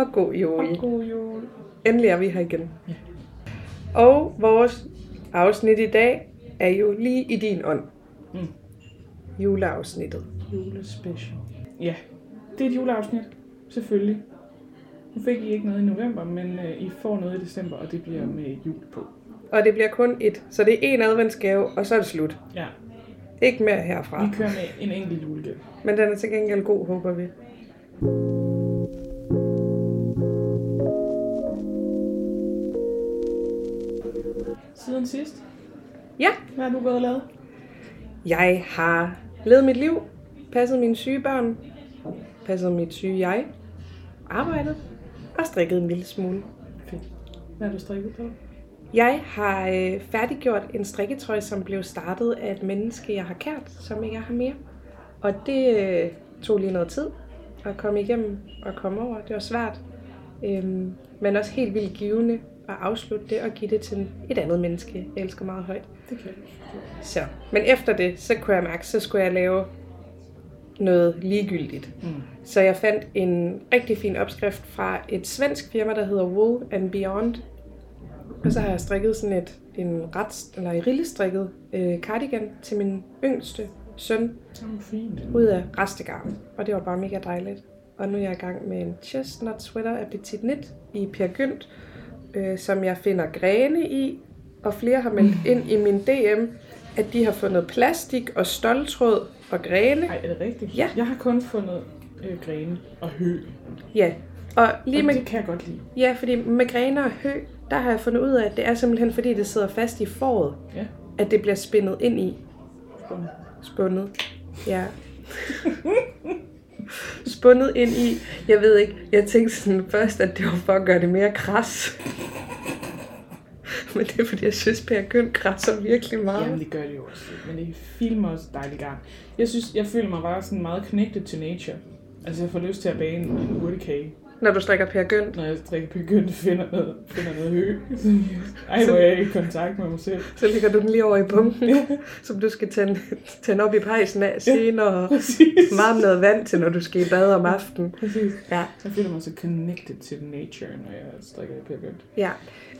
og god jul. Og god jul. Endelig er vi her igen. Ja. Og vores afsnit i dag er jo lige i din ånd. Mm. Juleafsnittet. Julespecial. Ja, det er et juleafsnit. Selvfølgelig. Nu fik I ikke noget i november, men øh, I får noget i december, og det bliver med jul på. Og det bliver kun et, så det er en adventsgave, og så er det slut. Ja, Ikke mere herfra. vi kører med en enkelt julegave. Men den er til gengæld god, håber vi. Siden sidst, Ja, hvad har du gået og lavet? jeg har levet mit liv, passet mine syge børn, passet mit syge jeg, arbejdet og strikket en lille smule. Fedt. Hvad har du strikket på? Jeg har øh, færdiggjort en strikketrøje, som blev startet af et menneske, jeg har kært, som ikke er her mere. Og det øh, tog lige noget tid at komme igennem og komme over. Det var svært, øhm, men også helt vildt givende at afslutte det og give det til et andet menneske, jeg elsker meget højt. Det kan jeg. Så. Men efter det, så kunne jeg mærke, så skulle jeg lave noget ligegyldigt. Mm. Så jeg fandt en rigtig fin opskrift fra et svensk firma, der hedder Wool and Beyond. Og så har jeg strikket sådan et en ret, eller en rillestrikket øh, cardigan til min yngste søn fint. ud af restegarn. Og det var bare mega dejligt. Og nu er jeg i gang med en chestnut sweater af Petit Knit i Per Gynt, øh, som jeg finder grene i. Og flere har meldt ind i min DM, at de har fundet plastik og stoltråd og grene. Ej, er det rigtigt? Ja. Jeg har kun fundet øh, grene og hø. Ja, og lige og med det kan jeg godt lide. Ja, fordi med grener og hø, der har jeg fundet ud af, at det er simpelthen fordi, det sidder fast i foråret, Ja. at det bliver spændet ind i. Spændende. Spundet. Ja. Spundet ind i. Jeg ved ikke, jeg tænkte sådan først, at det var for at gøre det mere kras. Men det er fordi, jeg synes, Per Køn krasser virkelig meget. Jamen, det gør det jo også. Men det filmer også dejligt gang. Jeg synes, jeg føler mig bare sådan meget knægtet to nature. Altså, jeg får lyst til at bage en, en urtekage, når du strikker Per Gynt. når jeg drikker begyndt og finder noget, finder noget hø. Ej, hvor er jeg i kontakt med mig selv. Så lægger du den lige over i bunken, som du skal tænde, tænde op i pejsen af senere. Og Præcis. varme noget vand til, når du skal i bad om aftenen. Præcis. Ja. Jeg føler mig så connected to nature, når jeg strikker det begyndt. Ja,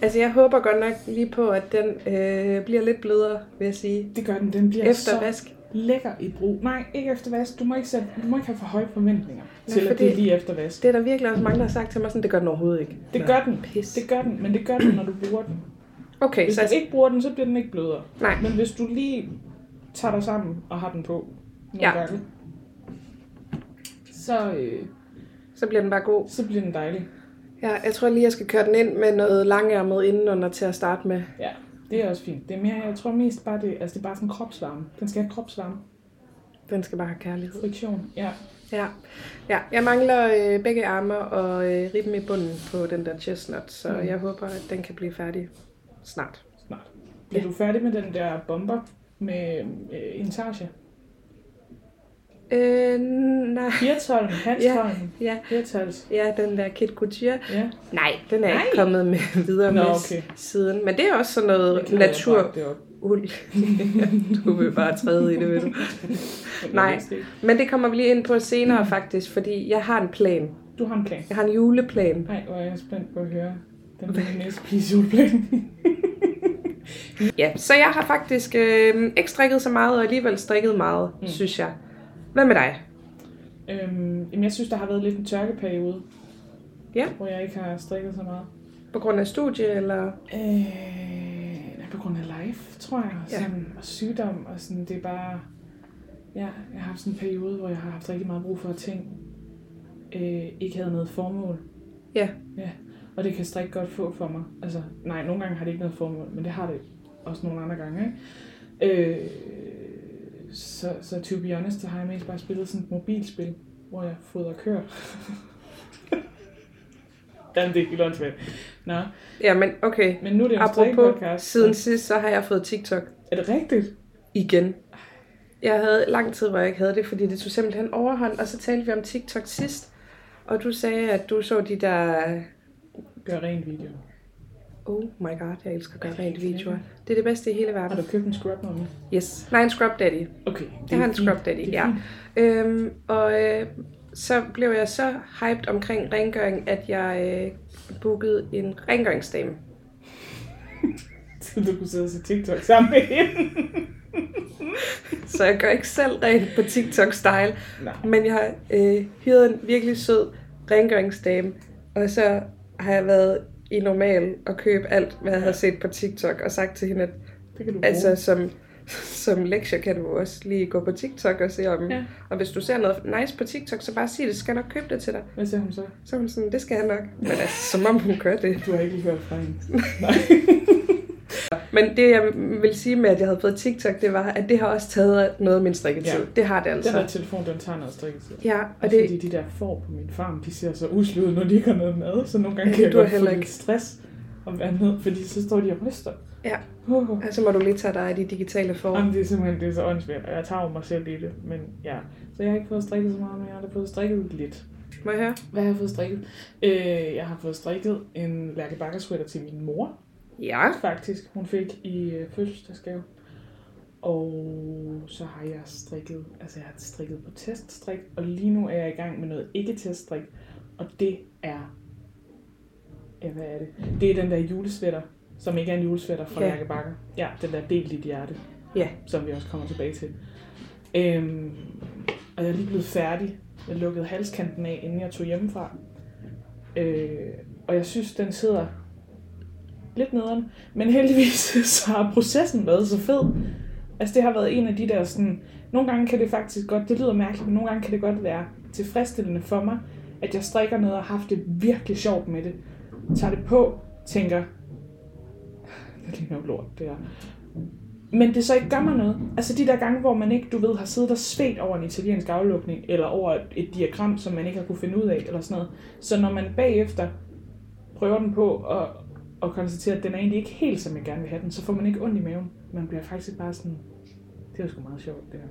altså jeg håber godt nok lige på, at den øh, bliver lidt blødere, vil jeg sige. Det gør den. Den bliver Efter så vask. Lækker i brug. Nej, ikke efter vask. Du må ikke, sætte, du må ikke have for høje forventninger Nej, til, at det er lige efter vask. Det er der virkelig også mange, der har sagt til mig, sådan, det gør den overhovedet ikke. Det gør den. Pis. Det gør den, men det gør den, når du bruger den. Okay, Hvis så du altså, ikke bruger den, så bliver den ikke blødere. nej, Men hvis du lige tager dig sammen og har den på nogle Ja. gange, så, øh, så bliver den bare god. så bliver den dejlig. Ja, jeg tror lige, jeg skal køre den ind med noget langærmet indenunder til at starte med. Ja, det er også fint. Det er mere, jeg tror mest bare, det, altså det er bare sådan kropsvarme. Den skal have kropsvarme. Den skal bare have kærlighed. Friktion. Ja. Ja, ja jeg mangler øh, begge arme og øh, ribben i bunden på den der chestnut, så Mm. jeg håber, at den kan blive færdig snart. Snart. Bliver du færdig med den der bomber med øh, intage? Øh, nej. Firtollen, halstollen, Ja, firtals. ja, den der Kit Couture. Ja. Nej, den er Nej. ikke kommet med videre Nå, med okay. siden. Men det er også sådan noget natur uld. du vil bare træde i det, ved du. Nej. Men det kommer vi lige ind på senere faktisk, fordi jeg har en plan. Du har en plan. Jeg har en juleplan. Nej, hvor er jeg spændt på at høre den næste pige juleplan. Ja, så jeg har faktisk øh, ikke strikket så meget, og alligevel strikket meget, mm. synes jeg. Hvad med dig? øhm, jamen, jeg synes, der har været lidt en tørkeperiode. Ja. Hvor jeg ikke har strikket så meget. På grund af studie, eller? Øh, på grund af life, tror jeg. Ja. Sådan, og sygdom, og sådan, det er bare... Ja, jeg har haft sådan en periode, hvor jeg har haft rigtig meget brug for, at ting øh, ikke havde noget formål. Ja. Ja, og det kan strik godt få for mig. Altså, nej, nogle gange har det ikke noget formål, men det har det også nogle andre gange, ikke? Øh, så, så to be honest, så har jeg mest bare spillet sådan et mobilspil, hvor jeg fodrer køer. Jamen, det er helt åndssvagt. Nå, Ja, men okay. men nu er det en Apropos, strikkepodcast. siden sidst, så har jeg fået TikTok Er det rigtigt? igen. Jeg havde lang tid, hvor jeg ikke havde det, fordi det tog simpelthen overhånd, og så talte vi om TikTok sidst. Og du sagde, at du så de der... Gør rent video. Oh my god, jeg elsker at gøre rent videoer. Det er det bedste i hele Har verden. du købt en scrub mig? Yes. Nej, en scrub daddy. Okay. Jeg har en scrub daddy, ja. Øhm, og øh, så blev jeg så hyped omkring rengøring, at jeg øh, bookede en rengøringsdame. Så du kunne sidde og se TikTok sammen med hende. Så jeg gør ikke selv rent på TikTok-style. Nej. Men jeg har øh, hyret en virkelig sød rengøringsdame, og så har jeg været i normal og købe alt, hvad jeg havde set på TikTok, og sagt til hende, at Det kan du bruge. altså, som, som lektier kan du også lige gå på TikTok og se om. Ja. Og hvis du ser noget nice på TikTok, så bare sig det, så skal jeg nok købe det til dig. Hvad siger hun så? Så hun sådan, det skal jeg nok. Men altså, som om hun gør det. Du har ikke lige hørt fra hende. Nej. Men det, jeg vil sige med, at jeg havde fået TikTok, det var, at det har også taget noget af min strikketid. Ja. Det har det Den altså. der telefon, den tager noget strikketid. Ja, Og og det... fordi de der får på min farm, de ser så usle ud, når de ikke har noget mad. Så nogle gange kan jeg du godt få lidt ikke. stress og være ned, fordi så står de og ryster. Ja. Uh. altså må du lige tage dig af de digitale for. Jamen, det er simpelthen det er så åndssvagt, og jeg tager mig selv i det. Men ja, så jeg har ikke fået strikket så meget, men jeg har da fået strikket lidt. Må jeg høre? Hvad har jeg fået strikket? Øh, jeg har fået strikket en Lærke Bakker sweater til min mor, Ja. faktisk. Hun fik i øh, fødselsdagsgave. Og så har jeg strikket, altså jeg har strikket på teststrik, og lige nu er jeg i gang med noget ikke-teststrik, og det er, ja hvad er det? Det er den der julesvætter, som ikke er en julesvætter fra Ja. Bakker. Ja, den der del dit hjerte, Ja. som vi også kommer tilbage til. Øhm, og jeg er lige blevet færdig. Jeg lukkede halskanten af, inden jeg tog hjemmefra. Øh, og jeg synes, den sidder lidt nederen. Men heldigvis så har processen været så fed. Altså det har været en af de der sådan... Nogle gange kan det faktisk godt, det lyder mærkeligt, men nogle gange kan det godt være tilfredsstillende for mig, at jeg strikker noget og har haft det virkelig sjovt med det. Tager det på, tænker, det ligner jo lort, det er. Men det så ikke gør mig noget. Altså de der gange, hvor man ikke, du ved, har siddet og svedt over en italiensk aflukning, eller over et, et diagram, som man ikke har kunne finde ud af, eller sådan noget. Så når man bagefter prøver den på, og, og konstaterer, at den er egentlig ikke helt, som jeg gerne vil have den, så får man ikke ondt i maven. Man bliver faktisk bare sådan, det er jo sgu meget sjovt, det her.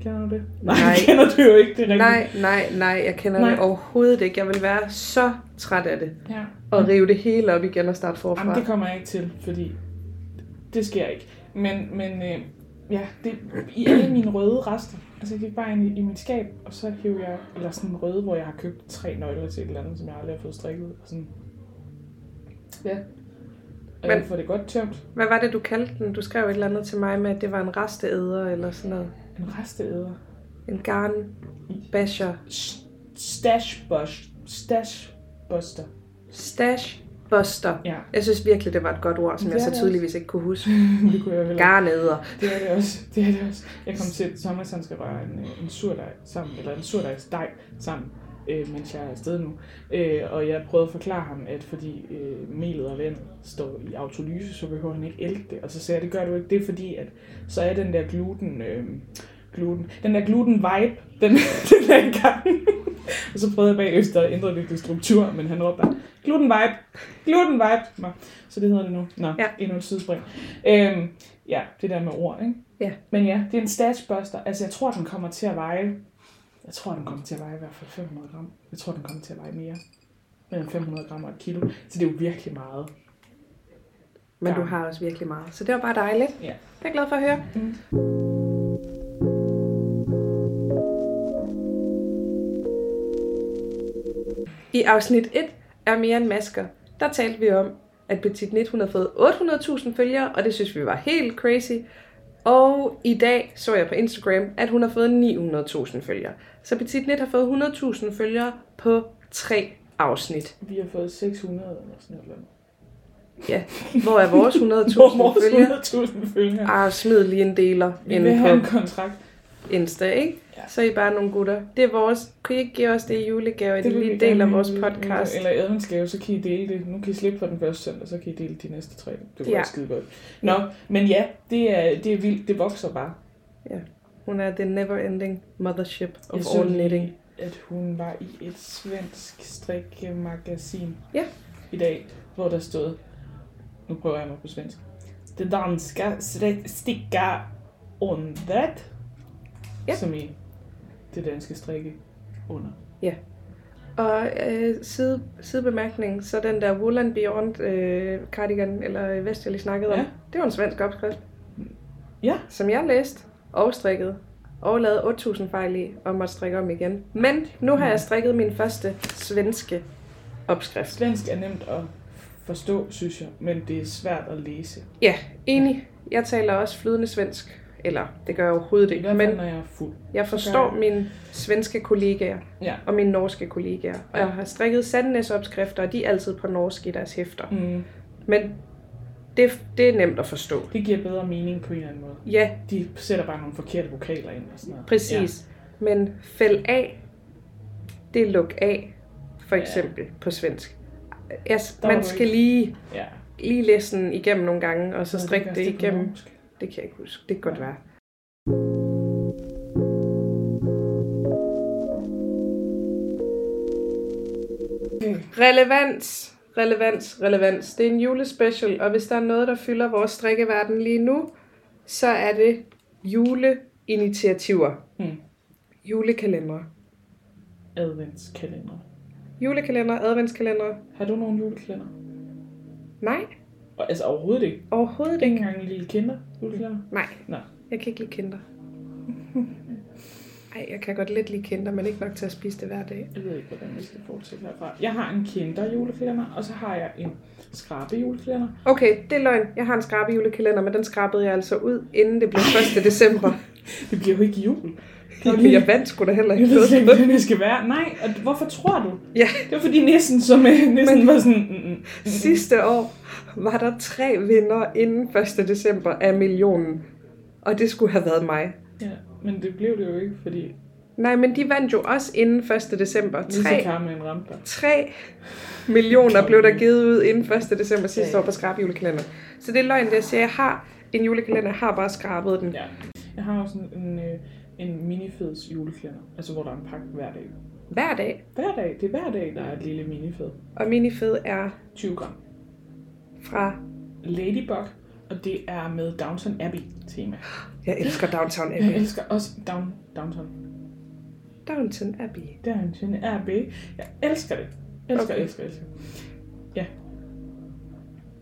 Kender du det? Nej, Nej. kender du jo ikke, det rigtigt. Nej, nej, nej, jeg kender Nej. nej. det overhovedet ikke. Jeg vil være så træt af det. Ja. Og rive det hele op igen og starte forfra. Jamen, det kommer jeg ikke til, fordi det sker ikke. Men, men øh, ja, det, i alle mine røde rester, altså jeg gik bare ind i, i mit skab, og så hævde jeg, eller sådan en røde, hvor jeg har købt tre nøgler til et eller andet, som jeg aldrig har fået strikket, og sådan, ja. Og Men- jeg får det godt tømt. Hvad var det, du kaldte den? Du skrev et eller andet til mig med, at det var en resteæder eller sådan noget. En resteæder. En garn basher. S- Stash bush. Stash buster. Stash buster. Ja, Jeg synes virkelig, det var et godt ord, som Det jeg så tydeligvis ikke kunne huske. det kunne jeg heller Garnæder. Det er det også. Det er det også. Jeg kom til, at Thomas han skal røre en, øh, en surdej sammen, eller en surdejsdej sammen, øh, mens jeg er afsted nu. Øh, og jeg prøvede at forklare ham, at fordi øh, melet og vand står i autolyse, så behøver han ikke ælte det. Og så sagde jeg, det gør du ikke. Det er fordi, at så er den der gluten, øh, gluten den der gluten vibe, den, den er i gang. og så prøvede jeg bagefter at ændre lidt struktur, men han råbte bare, gluten vibe, gluten vibe. Nå, så det hedder det nu. Nå, Ja. endnu et sidespring. Øhm, ja, det der med ord, ikke? Ja. Men ja, det er en stagebuster. Altså, jeg tror, den kommer til at veje... Jeg tror, den kommer til at veje i hvert fald 500 gram. Jeg tror, den kommer til at veje mere. Mellem 500 gram og et kilo. Så det er jo virkelig meget. Men du har også virkelig meget. Så det var bare dejligt. Ja. Det er jeg glad for at høre. Mm. I afsnit 1 er mere end masker, der talte vi om, at Petit Nit hun havde fået 800.000 følgere, og det synes vi var helt crazy. Og i dag så jeg på Instagram, at hun har fået 900.000 følgere. Så Petit Nit har fået 100.000 følgere på tre afsnit. Vi har fået 600 eller sådan noget. Ja, hvor er vores 100.000 Vores følgere? 100.000 følgere. Ah, smid lige en deler Vi vil have en kontrakt. Insta, ikke? Ja. Så er I bare nogle gutter. Det er vores. Kan I ikke give os det i julegave? Det er vil lige vi en del af gerne vores podcast. Eller i adventsgave, så kan I dele det. Nu kan I slippe for den første søndag, så kan I dele de næste tre. Det var Ja. ja. skide godt. Nå, men ja, det er, det er vildt. Det vokser bare. Hun er the never ending mothership of Jeg all lige, knitting. at hun var i et svensk strikkemagasin Ja. i dag, hvor der stod, nu prøver jeg mig på svensk, det danska stri- sticka undret, Ja. som i det danske strikke under. Og øh, side, sidebemærkning, så den der Wool and Beyond øh, cardigan, eller vest, jeg lige snakkede om, Ja. det var en svensk opskrift. Ja. Som jeg læste og strikkede. og lavet 8.000 fejl i, og måtte strikke om igen. Men nu har jeg strikket min første svenske opskrift. Svensk er nemt at forstå, synes jeg, men det er svært at læse. Ja, enig. Jeg taler også flydende svensk. Eller, det gør jeg overhovedet ikke. Men når jeg er fuld. jeg forstår mine svenske kollegaer Ja. og mine norske kollegaer. Og jeg har strikket Sandnes opskrifter, og de er altid på norsk i deres hæfter. Mm. Men det, det er nemt at forstå. Det giver bedre mening på en eller anden måde. Ja, De sætter bare nogle forkerte vokaler ind og sådan noget. præcis. Ja. Men fæld af, det er luk af, for Ja. eksempel på svensk. Jeg, man skal ikke- lige, Ja. lige læse den igennem nogle gange, og så strikke det jeg på igennem. norsk. Det kan jeg ikke huske. Det kan godt være. Relevans, relevans, relevans. Det er en julespecial, og hvis der er noget, der fylder vores strikkeverden lige nu, så er det juleinitiativer. Mm. Julekalendere. Adventskalender. Julekalender, adventskalender. Har du nogen julekalender? Nej, Og, altså overhovedet ikke. overhovedet Ikke ikke. engang en lille kinder julekalender? Nej, Nej. jeg kan ikke lide kinder. Ej, jeg kan godt lidt lide kinder, men ikke nok til at spise det hver dag. Jeg ved ikke, hvordan vi skal fortsætte herfra. Jeg har en kinder julekalender, og så har jeg en skrabe julekalender. Okay, det er løgn. Jeg har en skrabe julekalender, men den skrabede jeg altså ud, inden det blev 1. december. Det bliver jo ikke jul. Men jeg vandt sgu da heller Jeg ikke ved slet ikke, hvordan det skal være. Nej, og hvorfor tror du? Ja, Det var fordi næsten, som øh, næsten Men- var sådan... Mm, mm, mm. sidste år var der tre vinder inden 1. december af millionen. Og det skulle have været mig. Ja, men det blev det jo ikke, fordi Nej, men de vandt jo også inden 1. december. Tre, Carmen ramte. 3 millioner blev der givet ud inden 1. december sidste Ja. år på skrab julekalender. Så det er løgn, jeg siger. Jeg har en julekalender, jeg har bare skrabet den. Ja. Jeg har også en, en, øh, en minifeds julekalender, altså hvor der er en pakke hver dag. Hver dag. Hver dag, det er hver dag, der er et lille minifed. Og minifed er 20 gram. fra... Ladybug, og det er med Downton Abbey tema. Jeg elsker Downtown Jeg Abbey. elsker også Down, Downton. Downton Abbey. Downton Abbey. Jeg elsker det. Elsker, Okay. elsker, elsker.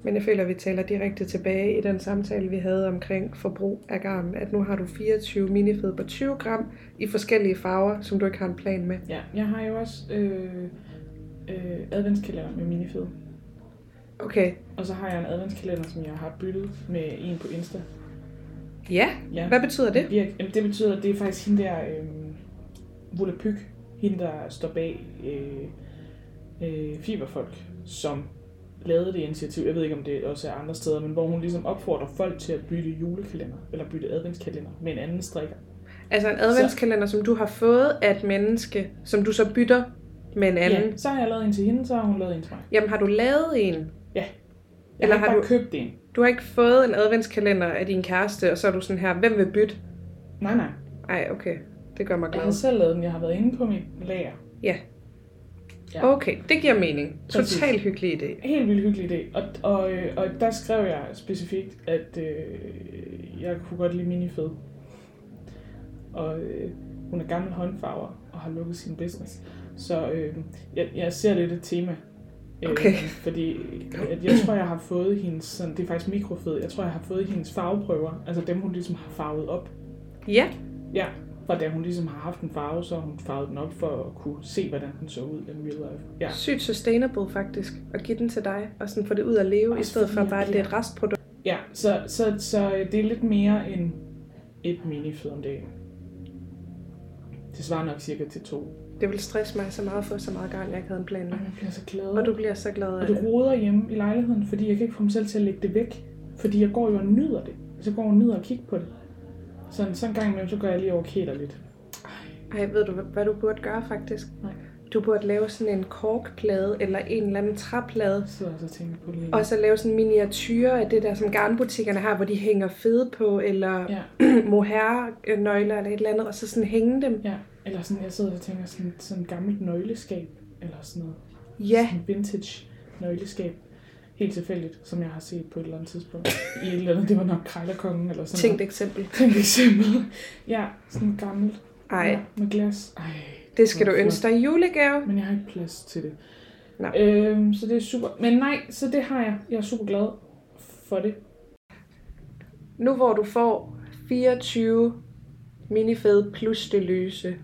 Men jeg føler, at vi taler direkte tilbage i den samtale, vi havde omkring forbrug af garn. At nu har du 24 minifed på 20 gram i forskellige farver, som du ikke har en plan med. Ja, jeg har jo også øh, øh, adventskalender med minifed. Okay. Og så har jeg en adventskalender, som jeg har byttet med en på Insta. Ja, Ja. hvad betyder det? Jamen, det betyder, at det er faktisk hende der, øh, Volapyk, hende der står bag øh, øh, Fiberfolk, som lavede det initiativ. Jeg ved ikke, om det også er andre steder, men hvor hun ligesom opfordrer folk til at bytte julekalender, eller bytte adventskalender med en anden strikker. Altså en adventskalender, som du har fået af et menneske, som du så bytter med en anden. Ja, så har jeg lavet en til hende, så har hun lavet en til mig. Jamen har du lavet en? Jeg Eller har, har du- købt en. Du har ikke fået en adventskalender af din kæreste, og så er du sådan her, hvem vil bytte? Nej, nej. Ej, okay. Det gør mig Jeg glad. har selv lavet den. Jeg har været inde på mit lager. Ja. Ja. Okay, det giver mening. Præcis. Totalt hyggelig idé. Helt vildt hyggelig idé. Og, og, øh, og der skrev jeg specifikt, at øh, jeg kunne godt lide minifed. Og øh, hun er gammel håndfarver og har lukket sin business. Så øh, jeg, jeg ser lidt et tema. Øh, Okay. Fordi at jeg tror, jeg har fået hendes, sådan, det er faktisk mikrofed, jeg tror, jeg har fået hendes farveprøver. Altså dem, hun ligesom har farvet op. Ja, Ja, fra da hun ligesom har haft en farve, så har hun farvet den op for at kunne se, hvordan den så ud i real life. Ja, sygt sustainable faktisk, at give den til dig, og sådan få det ud at leve, i Også stedet for bare, at det er et restprodukt. Ja, så, så, så øh, det er lidt mere end et minifed om dagen. Det svarer nok cirka til to. Det vil stresse mig så meget få så meget garn, jeg ikke havde en plan med. Og jeg bliver så glad. Og du bliver så glad og det roder hjemme i lejligheden, fordi jeg kan ikke få mig selv til at lægge det væk. Fordi jeg går jo og nyder det. Så jeg går og nyder og kigger på det. Så så en gang imellem, så går jeg lige over kæler lidt. Ej, ved du, hvad- du burde gøre faktisk? Nej. Du burde lave sådan en korkplade, eller en eller anden træplade, Så så og tænker på lige. og så lave sådan en miniature af det der, som garnbutikkerne har, hvor de hænger fede på, eller Ja, mohair-nøgler eller et eller andet, og så sådan hænge dem. ja. Eller sådan, jeg sidder og tænker sådan, sådan et gammelt nøgleskab. Eller sådan noget. Ja, Sådan vintage nøgleskab. Helt tilfældigt, som jeg har set på et eller andet tidspunkt. I et eller andet, det var nok Krejlerkongen eller sådan tænkt noget. eksempel. Tænkt eksempel. Ja, sådan en gammel. Ej, Ja, med glas. Ej, det skal du flot. ønske dig i julegave. Men jeg har ikke plads til det. Nå. Øhm, så det er super. Men nej, så det har jeg. Jeg er super glad for det. Nu hvor du får 24 minifed plus det løse,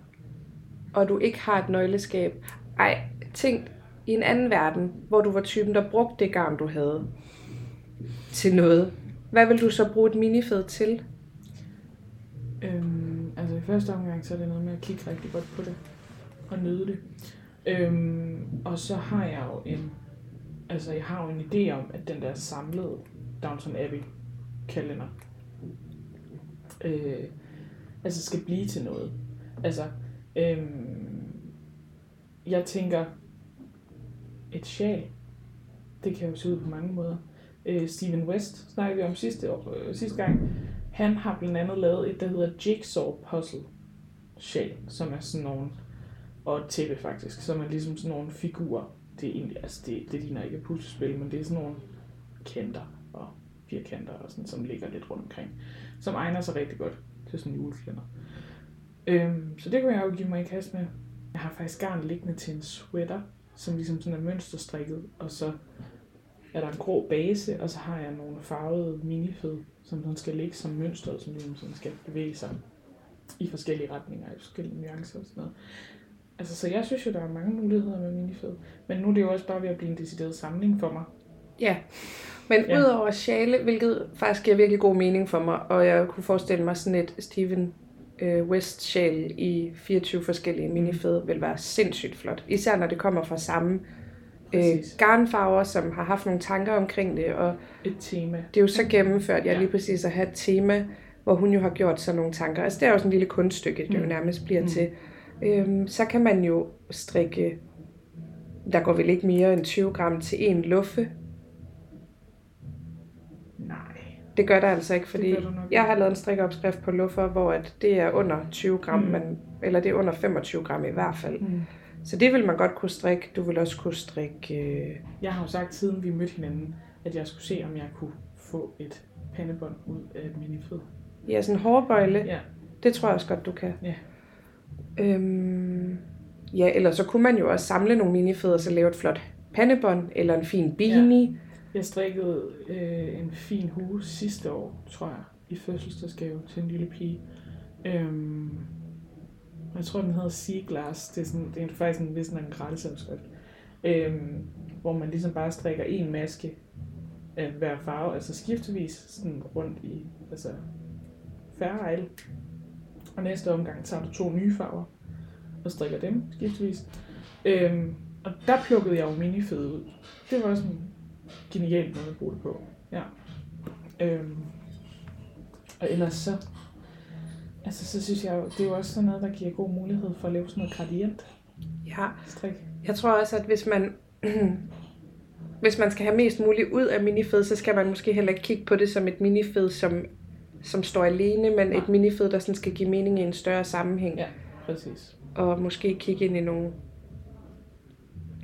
og du ikke har et nøgleskab. Ej, tænk i en anden verden, hvor du var typen, der brugte det garn, du havde til noget. Hvad vil du så bruge et minifed til? Øhm, altså i første omgang, så er det noget med at kigge rigtig godt på det. Og nyde det. Øhm, og så har jeg jo en, altså jeg har jo en idé om, at den der samlede Downton Abbey kalender, øh, altså skal blive til noget. Altså, øhm, jeg tænker, et sjal, det kan jo se ud på mange måder. Øh, Steven West snakkede vi om sidste, år, øh, sidste gang. Han har blandt andet lavet et, der hedder Jigsaw Puzzle sjal, som er sådan nogle, og et tæppe faktisk, som er ligesom sådan nogle figurer. Det er egentlig, altså det, det ligner ikke et puslespil, men det er sådan nogle kanter og firkanter og sådan, som ligger lidt rundt omkring, som egner sig rigtig godt til sådan en juleklænder. Øhm, så det kunne jeg jo give mig i kast med. Jeg har faktisk garn liggende til en sweater, som ligesom sådan er mønsterstrikket, og så er der en grå base, og så har jeg nogle farvede minifed, som sådan skal ligge som mønster, som ligesom sådan skal bevæge sig i forskellige retninger, i forskellige nuancer og sådan noget. Altså, så jeg synes jo, der er mange muligheder med minifed. Men nu er det jo også bare ved at blive en decideret samling for mig. Ja, men Ja. udover sjale, hvilket faktisk giver virkelig god mening for mig, og jeg kunne forestille mig sådan et Steven øh, West sjal i 24 forskellige minifed vil være sindssygt flot. Især når det kommer fra samme øh, garnfarver, som har haft nogle tanker omkring det, og Et tema. det er jo så gennemført, jeg Ja. lige præcis at have et tema, hvor hun jo har gjort sådan nogle tanker. Altså det er jo sådan en lille kunststykke, det jo Mm. nærmest bliver Mm. til. Øhm, så kan man jo strikke, der går vel ikke mere end 20 gram til en luffe. Nej. Det gør der altså ikke, fordi jeg har lavet en strikkeopskrift på luffer, hvor at det er under 20 gram, Mm. men, eller det er under 25 gram i hvert fald. Mm. Så det vil man godt kunne strikke. Du vil også kunne strikke... Øh, Jeg har jo sagt, siden vi mødte hinanden, at jeg skulle se, om jeg kunne få et pandebånd ud af et minifed. ja, sådan en hårbøjle. Ja. Det tror jeg også godt, du kan. Ja. Øhm, ja, eller så kunne man jo også samle nogle minifed og så lave et flot pandebånd, eller en fin beanie. Jeg strikkede øh, en fin hue sidste år, tror jeg, i fødselsdagsgave til en lille pige. Øhm, jeg tror, den hedder Sea Glass. Det er, sådan, det er faktisk en, vis en gratis opskrift. Øhm, hvor man ligesom bare strikker en maske af hver farve, altså skiftevis sådan rundt i altså færre Og næste omgang tager du to nye farver og strikker dem skiftevis. Øhm, og der plukkede jeg jo minifed ud. Det var sådan, en genialt måde at bruge det på. Ja. Øhm, og ellers så, altså så synes jeg jo, det er jo også sådan noget, der giver god mulighed for at lave sådan noget gradient Ja, strik. jeg tror også, at hvis man, hvis man skal have mest muligt ud af minifed, så skal man måske heller ikke kigge på det som et minifed, som, som står alene, men Nej. et minifed, der sådan skal give mening i en større sammenhæng. Ja. Præcis. Og måske kigge ind i nogle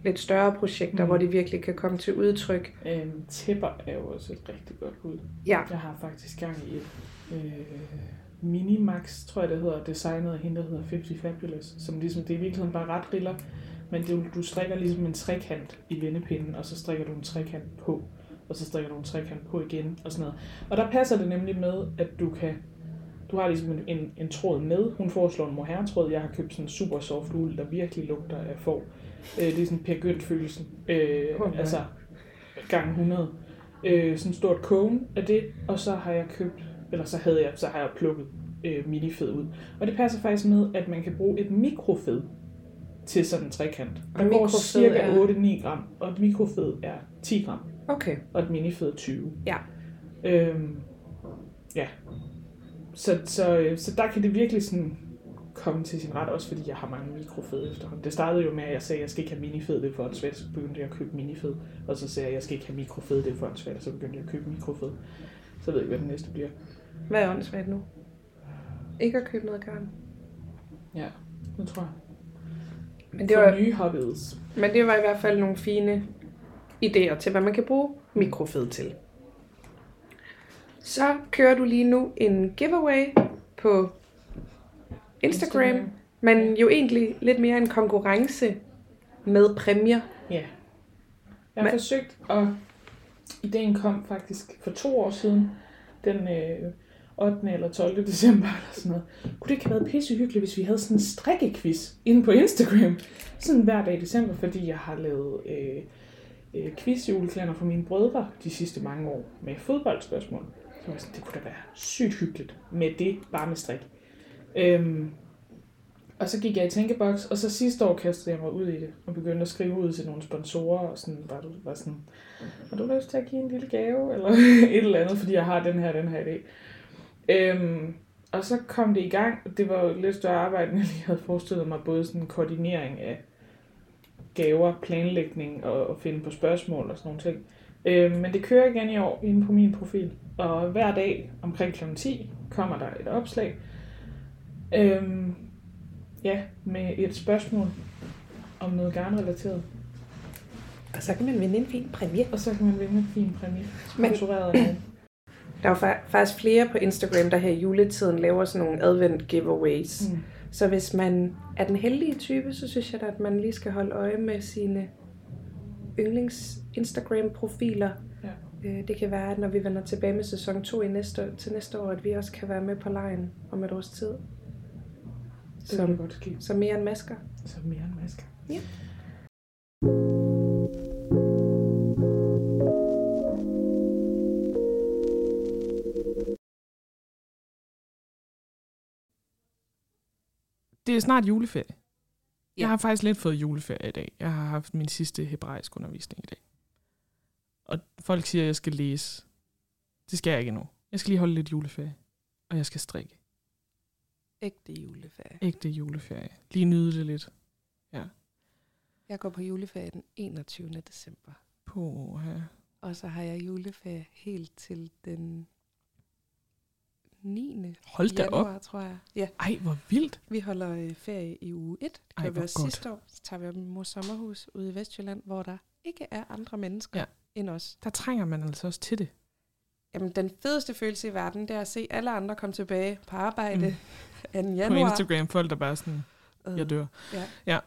lidt større projekter, Mm. hvor det virkelig kan komme til udtryk. Øhm, tæpper er jo også et rigtig godt bud. Ja, Jeg har faktisk gang i et øh, Minimax, tror jeg det hedder, designet af hende, der hedder 50 Fabulous, som ligesom, det er i virkeligheden bare ret riller, men du, du strikker ligesom en trekant i vendepinden, og så strikker du en trekant på, og så strikker du en trekant på igen, og sådan noget. Og der passer det nemlig med, at du kan, du har ligesom en, en, en tråd med, hun foreslår en mohair-tråd, jeg har købt sådan en super soft uld, der virkelig lugter af får. Øh, det er sådan Per Gynt følelsen, øh, altså gang 100 øh, sådan et stort cone af det, og så har jeg købt, eller så havde jeg, så har jeg plukket øh, minifed ud. Og det passer faktisk med, at man kan bruge et mikrofed til sådan en trekant. Der går cirka er- 8-9 gram, og et mikrofed er 10 gram, okay. og et minifed er 20. Ja. Øhm, ja. Så, så, øh, så der kan det virkelig sådan komme til sin ret, også fordi jeg har mange mikrofed efterhånden. Det startede jo med, at jeg sagde, at jeg skal ikke have minifed, det for en svært, så begyndte jeg at købe minifed. Og så sagde jeg, at jeg skal ikke have mikrofed, det for en svært, så begyndte jeg at købe mikrofed. Så ved jeg ikke, hvad den næste bliver. Hvad er åndssvagt nu? Ikke at købe noget garn. Ja, det tror jeg. Men det, For var, nye hobbies. men det var i hvert fald nogle fine idéer til, hvad man kan bruge mikrofed til. Så kører du lige nu en giveaway på Instagram, Instagram. men jo egentlig lidt mere en konkurrence med præmier. Ja. Jeg har Men- forsøgt, og ideen kom faktisk for to år siden. Den øh, 8. eller 12. december eller sådan noget. Kunne det ikke have været pissehyggeligt, hvis vi havde sådan en strikkequiz inde på Instagram? Sådan hver dag i december, fordi jeg har lavet øh, øh, quiz-juleklæder for mine brødre de sidste mange år med fodboldspørgsmål. Så var sådan, det kunne da være sygt hyggeligt med det, bare med strik. Øhm, og så gik jeg i tænkeboks, og så sidste år kastede jeg mig ud i det, og begyndte at skrive ud til nogle sponsorer, og sådan, var, du, var sådan, har du lyst til at give en lille gave, eller et eller andet, fordi jeg har den her, den her idé. Øhm, og så kom det i gang, det var jo lidt større arbejde, end jeg lige havde forestillet mig, både sådan koordinering af gaver, planlægning og, og finde på spørgsmål og sådan nogle ting. Øhm, men det kører igen i år inde på min profil, og hver dag omkring kl. 10 kommer der et opslag, øhm, ja, med et spørgsmål om noget garnrelateret. Og så kan man vinde en fin præmie. Og så kan man vinde en fin præmie, Men- sponsoreret af. Der er faktisk flere på Instagram, der her i juletiden laver sådan nogle advent giveaways. Mm. Så hvis man er den heldige type, så synes jeg da, at man lige skal holde øje med sine yndlings Instagram-profiler. Ja. Øh, Det kan være, at når vi vender tilbage med sæson 2 i næste, til næste år, at vi også kan være med på lejen om et års tid. Det kan Som, godt ske. som mere end masker. Så mere end masker. Ja. Det er snart juleferie. Ja. Jeg har faktisk lidt fået juleferie i dag. Jeg har haft min sidste hebraisk undervisning i dag. Og folk siger, at jeg skal læse. Det skal jeg ikke endnu. Jeg skal lige holde lidt juleferie. Og jeg skal strikke. Ægte juleferie. Ægte juleferie. Lige nyde det lidt. Jeg går på juleferie den 21. december. På her. Og så har jeg juleferie helt til den 9. Hold da op. januar, tror jeg. Ja, Ej, hvor vildt. vi holder øh, ferie i uge 1. Det Ej, vi hvor også godt. sidste år. Så tager vi op i mors sommerhus ude i Vestjylland, hvor der ikke er andre mennesker Ja. ja. end os. Der trænger man altså også til det. Jamen, den fedeste følelse i verden, det er at se alle andre komme tilbage på arbejde Mm. mm. 2. På januar. Instagram, folk der bare sådan, Øh, jeg dør. Ja. Ja.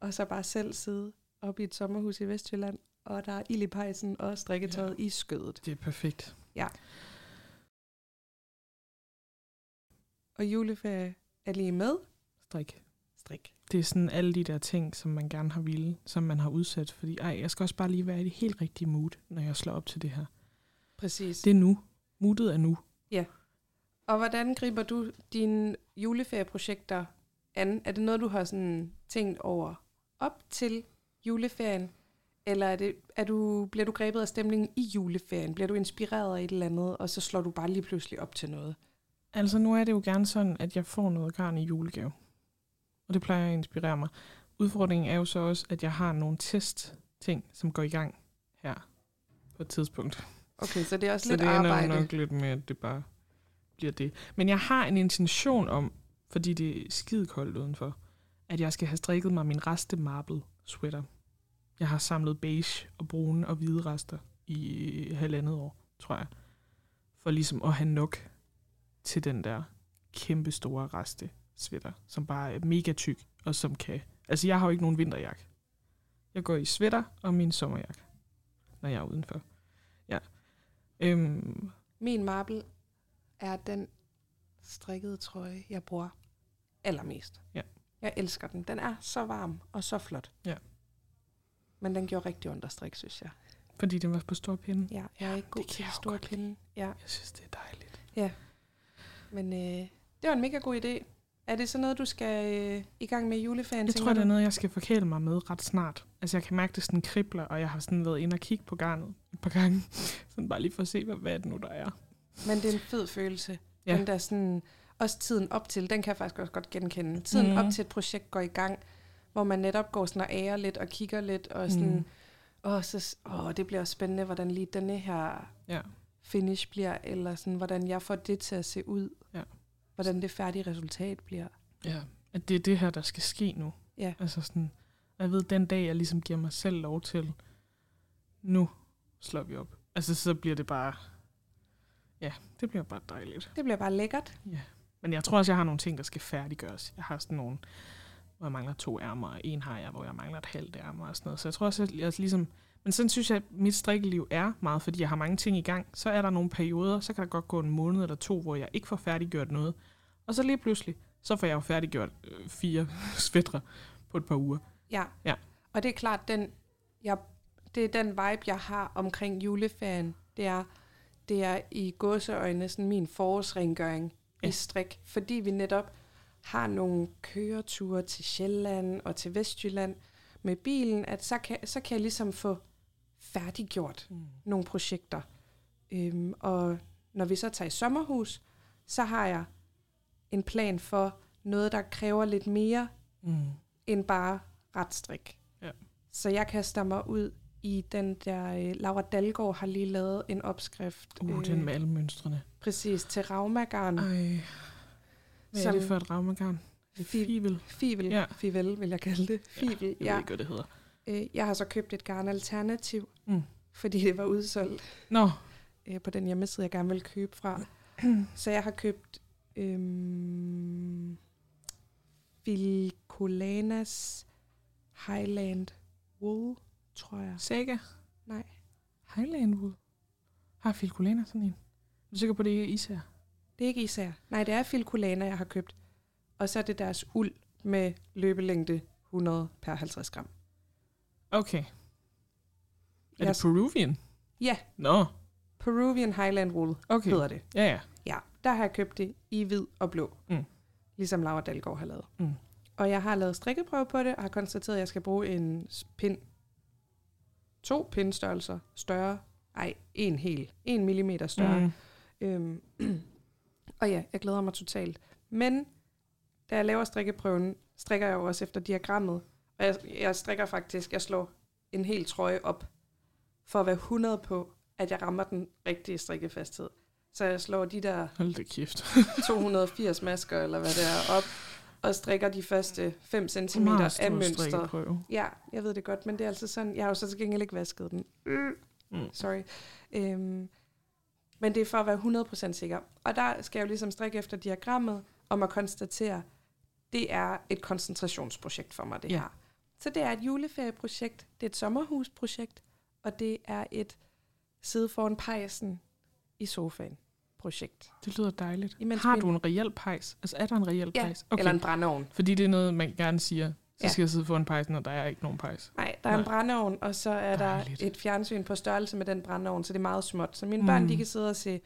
Og så bare selv sidde oppe i et sommerhus i Vestjylland, og der er ild i pejsen og strikketøjet ja. i skødet. Det er perfekt. Og juleferie er lige med. Strik. Strik. Det er sådan alle de der ting, som man gerne har ville, som man har udsat. Fordi ej, jeg skal også bare lige være i det helt rigtige mood, når jeg slår op til det her. Præcis. Det er nu. Moodet er nu. Og hvordan griber du dine juleferieprojekter an? Er det noget, du har sådan tænkt over op til juleferien? Eller er det, er du, bliver du grebet af stemningen i juleferien? Bliver du inspireret af et eller andet, og så slår du bare lige pludselig op til noget? Altså nu er det jo gerne sådan, at jeg får noget garn i julegave. Og det plejer at inspirere mig. Udfordringen er jo så også, at jeg har nogle test-ting, som går i gang her på et tidspunkt. Okay, så det er også Så lidt det arbejde. jo nok lidt med, at det bare bliver det. Men jeg har en intention om, fordi det er skide koldt udenfor, at jeg skal have strikket mig min reste marble sweater. Jeg har samlet beige og brune og hvide rester i halvandet år, tror jeg. For ligesom at have nok til den der kæmpe store reste sweater, som bare er mega tyk, og som kan... Altså, jeg har jo ikke nogen vinterjakke. Jeg går i sweater og min sommerjakke, når jeg er udenfor. Ja. Øhm, Min marble er den strikkede trøje, jeg bruger allermest. Ja. Jeg elsker den. Den er så varm og så flot. Ja. Men den gjorde rigtig ondt at strikke, synes jeg. fordi den var på stor pinde. Ja, jeg er ikke god til lide. pinde. Ja, Jeg synes, det er dejligt. men øh, det var en mega god idé. Er det så noget, du skal øh, i gang med i juleferien? Jeg tror, det er du? noget, jeg skal forkæle mig med ret snart. Altså, jeg kan mærke, det sådan kribler, og jeg har sådan været inde og kigge på garnet et par gange. sådan bare lige for at se, hvad, hvad det nu, der er. Men det er en fed følelse. Ja. Den der sådan, også tiden op til, den kan jeg faktisk også godt genkende. Tiden Mhm. mm. op til et projekt går i gang, hvor man netop går sådan og ærer lidt og kigger lidt, og sådan, Mm. åh, så, åh, det bliver spændende, hvordan lige denne her Ja. finish bliver, eller sådan, hvordan jeg får det til at se ud. Ja. Hvordan det færdige resultat bliver. Ja. At det er det her, der skal ske nu. Ja. Altså sådan, jeg ved, den dag, jeg ligesom giver mig selv lov til, nu slår vi op. Altså, så bliver det bare, ja, det bliver bare dejligt. Det bliver bare lækkert. Ja. Men jeg tror også, jeg har nogle ting, der skal færdiggøres. Jeg har sådan nogle, hvor jeg mangler to ærmer, og en har jeg, hvor jeg mangler et halvt ærmer og sådan noget. Så jeg tror også, at jeg ligesom Men sådan synes jeg, at mit strikkeliv er meget, fordi jeg har mange ting i gang. Så er der nogle perioder, så kan der godt gå en måned eller to, hvor jeg ikke får færdiggjort noget. Og så lige pludselig, så får jeg jo færdiggjort øh, fire svætre på et par uger. Ja. Ja. Og det er klart, den, jeg, det er den vibe, jeg har omkring juleferien. Det er, det er i gåseøjne sådan min forårsrengøring. Ja. i strik. Fordi vi netop har nogle køreture til Sjælland og til Vestjylland med bilen, at så kan, så kan jeg ligesom få færdiggjort Mm. nogle projekter. Øhm, og når vi så tager i sommerhus, så har jeg en plan for noget, der kræver lidt mere Mm. end bare retstrik. Ja. Så jeg kaster mig ud i den der, øh, Laura Dalgaard har lige lavet en opskrift. Uh, den med alle mønstrene. Præcis, til Raumagarn. Ej. Hvad er Som- det for et ravmegarn? Fi- Fivel. Fivel, Ja. ja. Fivel vil jeg kalde det. Fivel, Jeg ja. ved ikke, hvad det hedder. Øh, jeg har så købt et garn alternativ, Mm. fordi det var udsolgt Nå, øh, på den hjemmeside, jeg gerne vil købe fra. så jeg har købt øhm, Filcolanas Highland Wool, tror jeg. Sega. Nej. Highland Wool. Har Filcolana sådan en? Er du sikker på, at det ikke er især? Det er ikke især. Nej, det er Filcolana, jeg har købt. Og så er det deres uld med løbelængde 100 per 50 gram. Okay. Er Jeg det Peruvian? Ja, Nå, Peruvian Highland Wool okay. hedder det. Ja, ja. Ja, der har jeg købt det i hvid og blå. Mm. Ligesom Laura Dalgaard har lavet. Mm. Og jeg har lavet strikkeprøve på det, og har konstateret, at jeg skal bruge en pind. To pindstørrelser større. Ej, en hel. En millimeter større. Mm. Øhm, og ja, jeg glæder mig totalt. Men da jeg laver strikkeprøven, strikker jeg jo også efter diagrammet. Og jeg, jeg strikker faktisk, jeg slår en hel trøje op, for at være 100 på, at jeg rammer den rigtige strikkefasthed. Så jeg slår de der Hold da kæft. 280 masker, eller hvad det er, op, og strikker de første 5 cm af mønstret. Ja, jeg ved det godt, men det er altså sådan, jeg har jo så til gengæld ikke vasket den. Mm. Sorry. Øhm, men det er for at være 100% sikker. Og der skal jeg jo ligesom strikke efter diagrammet, om at konstatere, det er et koncentrationsprojekt for mig, det ja. her. Så det er et juleferieprojekt, det er et sommerhusprojekt, og det er et sidde foran pejsen i sofaen projekt. Det lyder dejligt. Imens Har du en reel pejs? Altså, er der en reel Ja, pejs? okay. eller en brændeovn. Fordi det er noget, man gerne siger. Så Ja. skal jeg sidde foran pejsen, og der er ikke nogen pejs. Nej, der er Nej. en brændeovn, og så er Dejligt. der et fjernsyn på størrelse med den brændeovn, så det er meget småt. Så mine børn, Mm. de kan sidde og se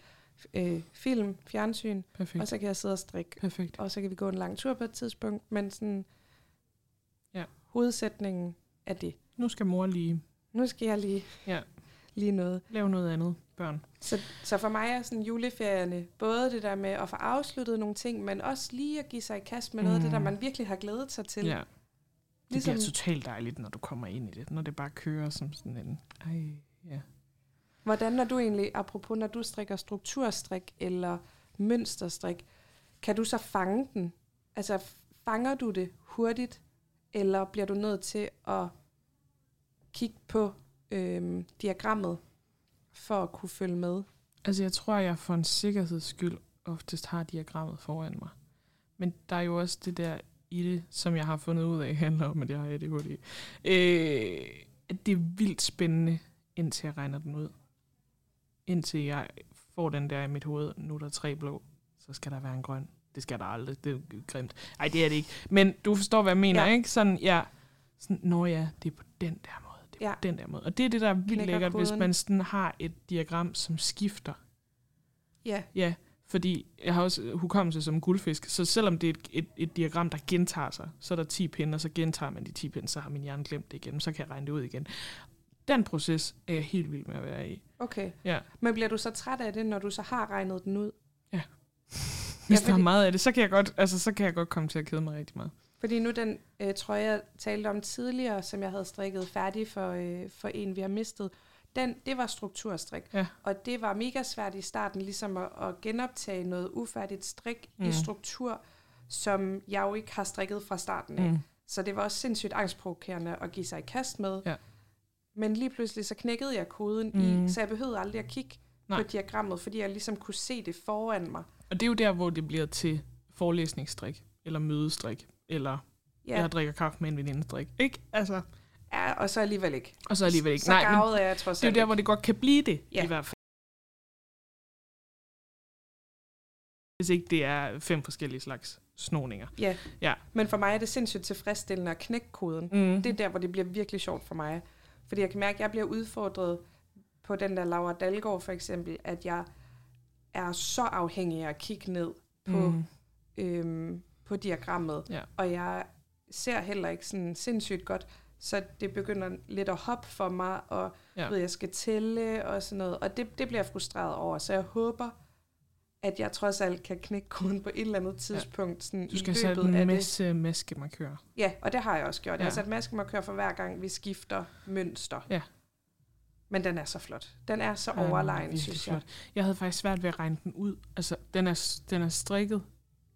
øh, film, fjernsyn, Perfekt. og så kan jeg sidde og strikke. Perfekt. Og så kan vi gå en lang tur på et tidspunkt, men sådan. Hovedsætningen er det. Nu skal mor lige Nu skal jeg lige, Ja. lige noget. lave noget andet, børn. Så, så for mig er sådan juleferierne både det der med at få afsluttet nogle ting, men også lige at give sig i kast med noget af det, der Mm. man virkelig har glædet sig til. Ja. Det Ligesom- bliver totalt dejligt, når du kommer ind i det. Når det bare kører som sådan en... Ej, ja. Hvordan når du egentlig, apropos når du strikker strukturstrik eller mønsterstrik, kan du så fange den? Altså fanger du det hurtigt, eller bliver du nødt til at kigge på øhm, diagrammet for at kunne følge med? Altså, jeg tror, jeg for en sikkerheds skyld oftest har diagrammet foran mig. Men der er jo også det der i det, som jeg har fundet ud af, handler om, at jeg har ADHD. Øh, at det er vildt spændende, indtil jeg regner den ud. Indtil jeg får den der i mit hoved, nu er der tre blå, så skal der være en grøn. Det skal der aldrig, det er grimt. Nej, det er det ikke. Men du forstår, hvad jeg mener, ja. Ja. ikke? Sådan, ja, sådan, når ja, det er på den der måde. Det er ja. Ja. på den der måde. Og det er det, der er vildt Knækker lækkert, hvis koden. man sådan har et diagram, som skifter. Ja, Ja, fordi jeg har også hukommelse som guldfisk, så selvom det er et, et, et diagram, der gentager sig, så er der 10 pinde, og så gentager man de 10 pinde, så har min hjerne glemt det igen, så kan jeg regne det ud igen. Den proces er jeg helt vild med at være i. okay. Ja. Men bliver du så træt af det, når du så har regnet den ud? Hvis Ja, der er fordi- meget af det, så kan jeg godt, altså, så kan jeg godt komme til at kede mig rigtig meget. Fordi nu den øh, trøje, jeg talte om tidligere, som jeg havde strikket færdig for, øh, for en, vi har mistet, den, det var strukturstrik. Ja. Og det var mega svært i starten, ligesom at, at genoptage noget ufærdigt strik mm. I struktur, som jeg jo ikke har strikket fra starten af. Mm. Så det var også sindssygt angstprovokerende at give sig i kast med. Ja. Men lige pludselig så knækkede jeg koden. Mm. i, så jeg behøvede aldrig at kigge Nej. på diagrammet, fordi jeg ligesom kunne se det foran mig. Og det er jo der, hvor det bliver til forelæsningsstrik, eller mødestrik, eller ja. Jeg drikker kaffe med en venindestrik. Ikke? Altså, Ja, og så alligevel ikke. Og så alligevel ikke. Så Nej, men gavet er jeg trods det er jo der, hvor det godt kan blive det, Ja. i hvert fald. Hvis ikke det er fem forskellige slags snoninger. Ja. Ja. Men for mig er det sindssygt tilfredsstillende at knække koden. Mm. Det er der, hvor det bliver virkelig sjovt for mig. Fordi jeg kan mærke, at jeg bliver udfordret på den der Laura Dalgaard for eksempel, at jeg er så afhængig af at kigge ned på, mm. Øhm, på diagrammet. Ja. Og jeg ser heller ikke sådan sindssygt godt, så det begynder lidt at hoppe for mig, og Ja. ja. ved, jeg skal tælle og sådan noget. Og det, det bliver jeg frustreret over, så jeg håber, at jeg trods alt kan knække koden på et eller andet tidspunkt. Sådan Du i skal løbet sætte en det. masse maskemarkører. Ja, og det har jeg også gjort. Jeg har Ja. sat maskemarkør for hver gang, vi skifter mønster. Ja. Men den er så flot. Den er så Ja, er overlegen, virkelig synes jeg. flot. Jeg havde faktisk svært ved at regne den ud. Altså, den er, den er strikket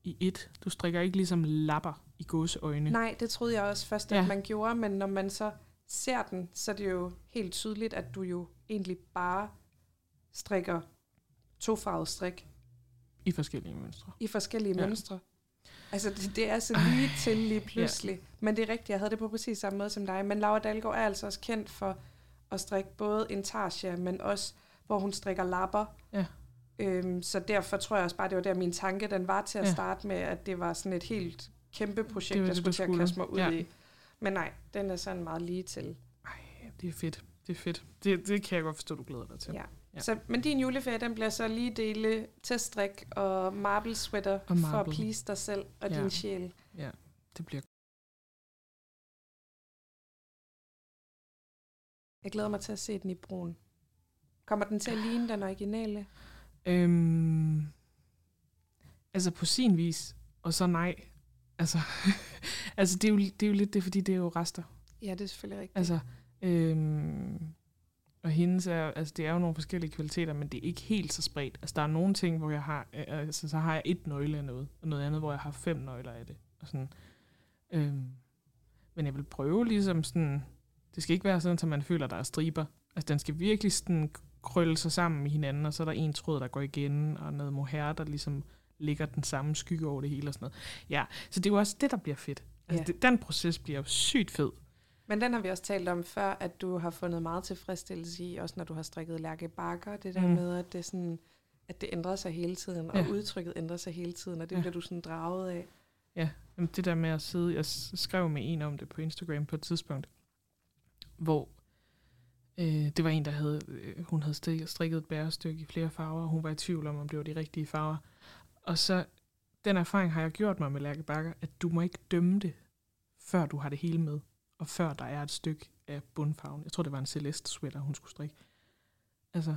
i et. Du strikker ikke ligesom lapper i gåseøjne. Nej, det troede jeg også først, at Ja. man gjorde, men når man så ser den, så er det jo helt tydeligt, at du jo egentlig bare strikker tofarvet strik I forskellige mønstre. i forskellige ja. mønstre. Altså, det, det er så lige til lige pludselig. Ja. Men det er rigtigt, jeg havde det på præcis samme måde som dig. Men Laura Dalgaard er altså også kendt for at strikke både intarsia, men også, hvor hun strikker lapper. Ja. Øhm, så derfor tror jeg også bare, det var der min tanke, den var til at Ja. starte med, at det var sådan et helt kæmpe projekt, Det jeg skulle til at kaste mig ud Ja. i. Men nej, den er sådan meget lige til. Ej, det er fedt. Det er fedt. Det, det kan jeg godt forstå, du glæder dig til. Ja. Ja. Så, men din juleferie, den bliver så lige dele teststrik og marble sweater Og for at marble. please dig selv og Ja. din sjæl. ja det bliver Jeg glæder mig til at se den i brun. Kommer den til at ligne den originale? Øhm, altså på sin vis, og så nej. Altså, altså det, er jo, det er jo lidt det, fordi det er jo rester. Ja, det er selvfølgelig rigtigt. Altså, øhm, og hendes er, altså det er jo nogle forskellige kvaliteter, men det er ikke helt så spredt. Altså der er nogle ting, hvor jeg har, øh, altså så har jeg et nøgle af noget, og noget andet, hvor jeg har fem nøgler af det. Og sådan. Øhm, men jeg vil prøve ligesom sådan, det skal ikke være sådan, at man føler, der er striber. Altså den skal virkelig sådan krølle sig sammen med hinanden, og så er der en tråd, der går igen, og noget mohair, der ligesom ligger den samme skygge over det hele og sådan noget. Ja, så det er jo også det, der bliver fedt. Altså Ja. det, den proces bliver jo sygt fed. Men den har vi også talt om før, at du har fundet meget tilfredsstillelse i, også når du har strikket Lærke Bakker, det der Mm. med, at det, sådan, at det ændrer sig hele tiden, og Ja. udtrykket ændrer sig hele tiden, og det Ja. bliver du sådan draget af. Jamen, det der med at sidde, jeg skrev med en om det på Instagram på et tidspunkt, hvor øh, det var en, der havde, øh, hun havde strikket et bærestykke i flere farver, og hun var i tvivl om, om det var de rigtige farver. Og så, den erfaring har jeg gjort mig med Lærke Bakker, at du må ikke dømme det, før du har det hele med, og før der er et stykke af bundfarven. Jeg tror, det var en Celeste sweater, hun skulle strikke. Altså,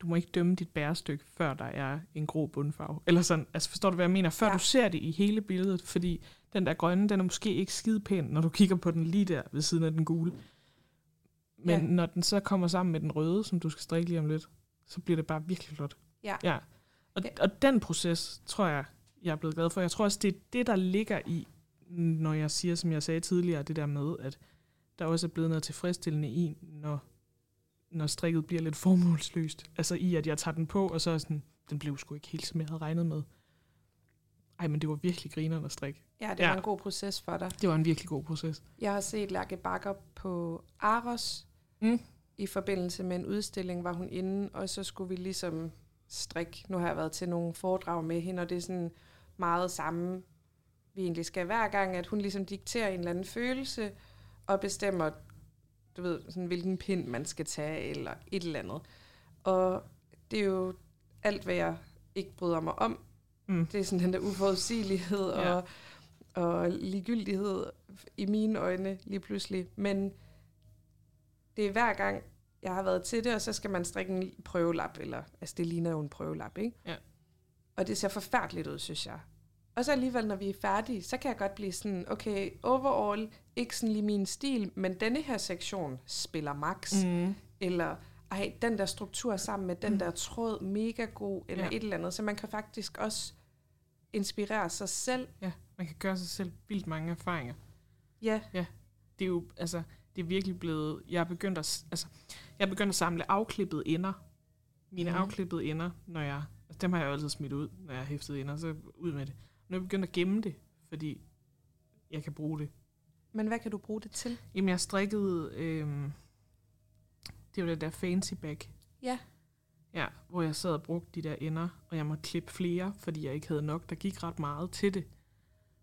du må ikke dømme dit bærestykke, før der er en grå bundfarve. Eller sådan, altså forstår du, hvad jeg mener? Før. Ja. du ser det i hele billedet, fordi den der grønne, den er måske ikke skide pæn, når du kigger på den lige der ved siden af den gule. Men ja. Når den så kommer sammen med den røde, som du skal strikke lige om lidt, så bliver det bare virkelig flot. Ja. ja. Og, Ja. og den proces, tror jeg, jeg er blevet glad for. Jeg tror også, det er det, der ligger i, når jeg siger, som jeg sagde tidligere, det der med, at der også er blevet noget tilfredsstillende i, når, når strikket bliver lidt formålsløst. Altså i, at jeg tager den på, og så er sådan, den blev sgu ikke helt, som jeg havde regnet med. Ej, men det var virkelig grineren at strikke. Ja, det Ja. var en god proces for dig. Det var en virkelig god proces. Jeg har set Lærke Bakker på Aros Mm. i forbindelse med en udstilling, var hun inde, og så skulle vi ligesom strikke. Nu har jeg været til nogle foredrag med hende, og det er sådan meget samme, vi egentlig skal hver gang, at hun ligesom dikterer en eller anden følelse, og bestemmer, du ved, sådan, hvilken pind man skal tage, eller et eller andet. Og det er jo alt, hvad jeg ikke bryder mig om. Mm. Det er sådan den der uforudsigelighed Ja. og, og ligegyldighed i mine øjne lige pludselig. Men det er hver gang, jeg har været til det, og så skal man strikke en prøvelap, eller altså det ligner jo en prøvelap, ikke? Ja. Og det ser forfærdeligt ud, synes jeg. Og så alligevel, når vi er færdige, så kan jeg godt blive sådan, okay, overall, ikke sådan lige min stil, men denne her sektion spiller max. Mm. Eller, ej, den der struktur sammen med den der tråd, mega god, eller Ja. ja. et eller andet. Så man kan faktisk også inspirere sig selv. Ja, man kan gøre sig selv vildt mange erfaringer. Ja, Det er jo, altså, det er virkelig blevet, jeg er begyndt at, altså, jeg er begyndt at samle afklippede ender. Mine mm. Afklippede ender, når jeg, altså, dem har jeg jo altid smidt ud, når jeg har hæftet ender, så ud med det. Nu er jeg begyndt at gemme det, fordi jeg kan bruge det Men hvad kan du bruge det til? Jamen, jeg strikkede... Øh, det var det der fancy bag. Ja. Ja, hvor jeg sad og brugte de der ender, og jeg måtte klippe flere, fordi jeg ikke havde nok. Der gik ret meget til det.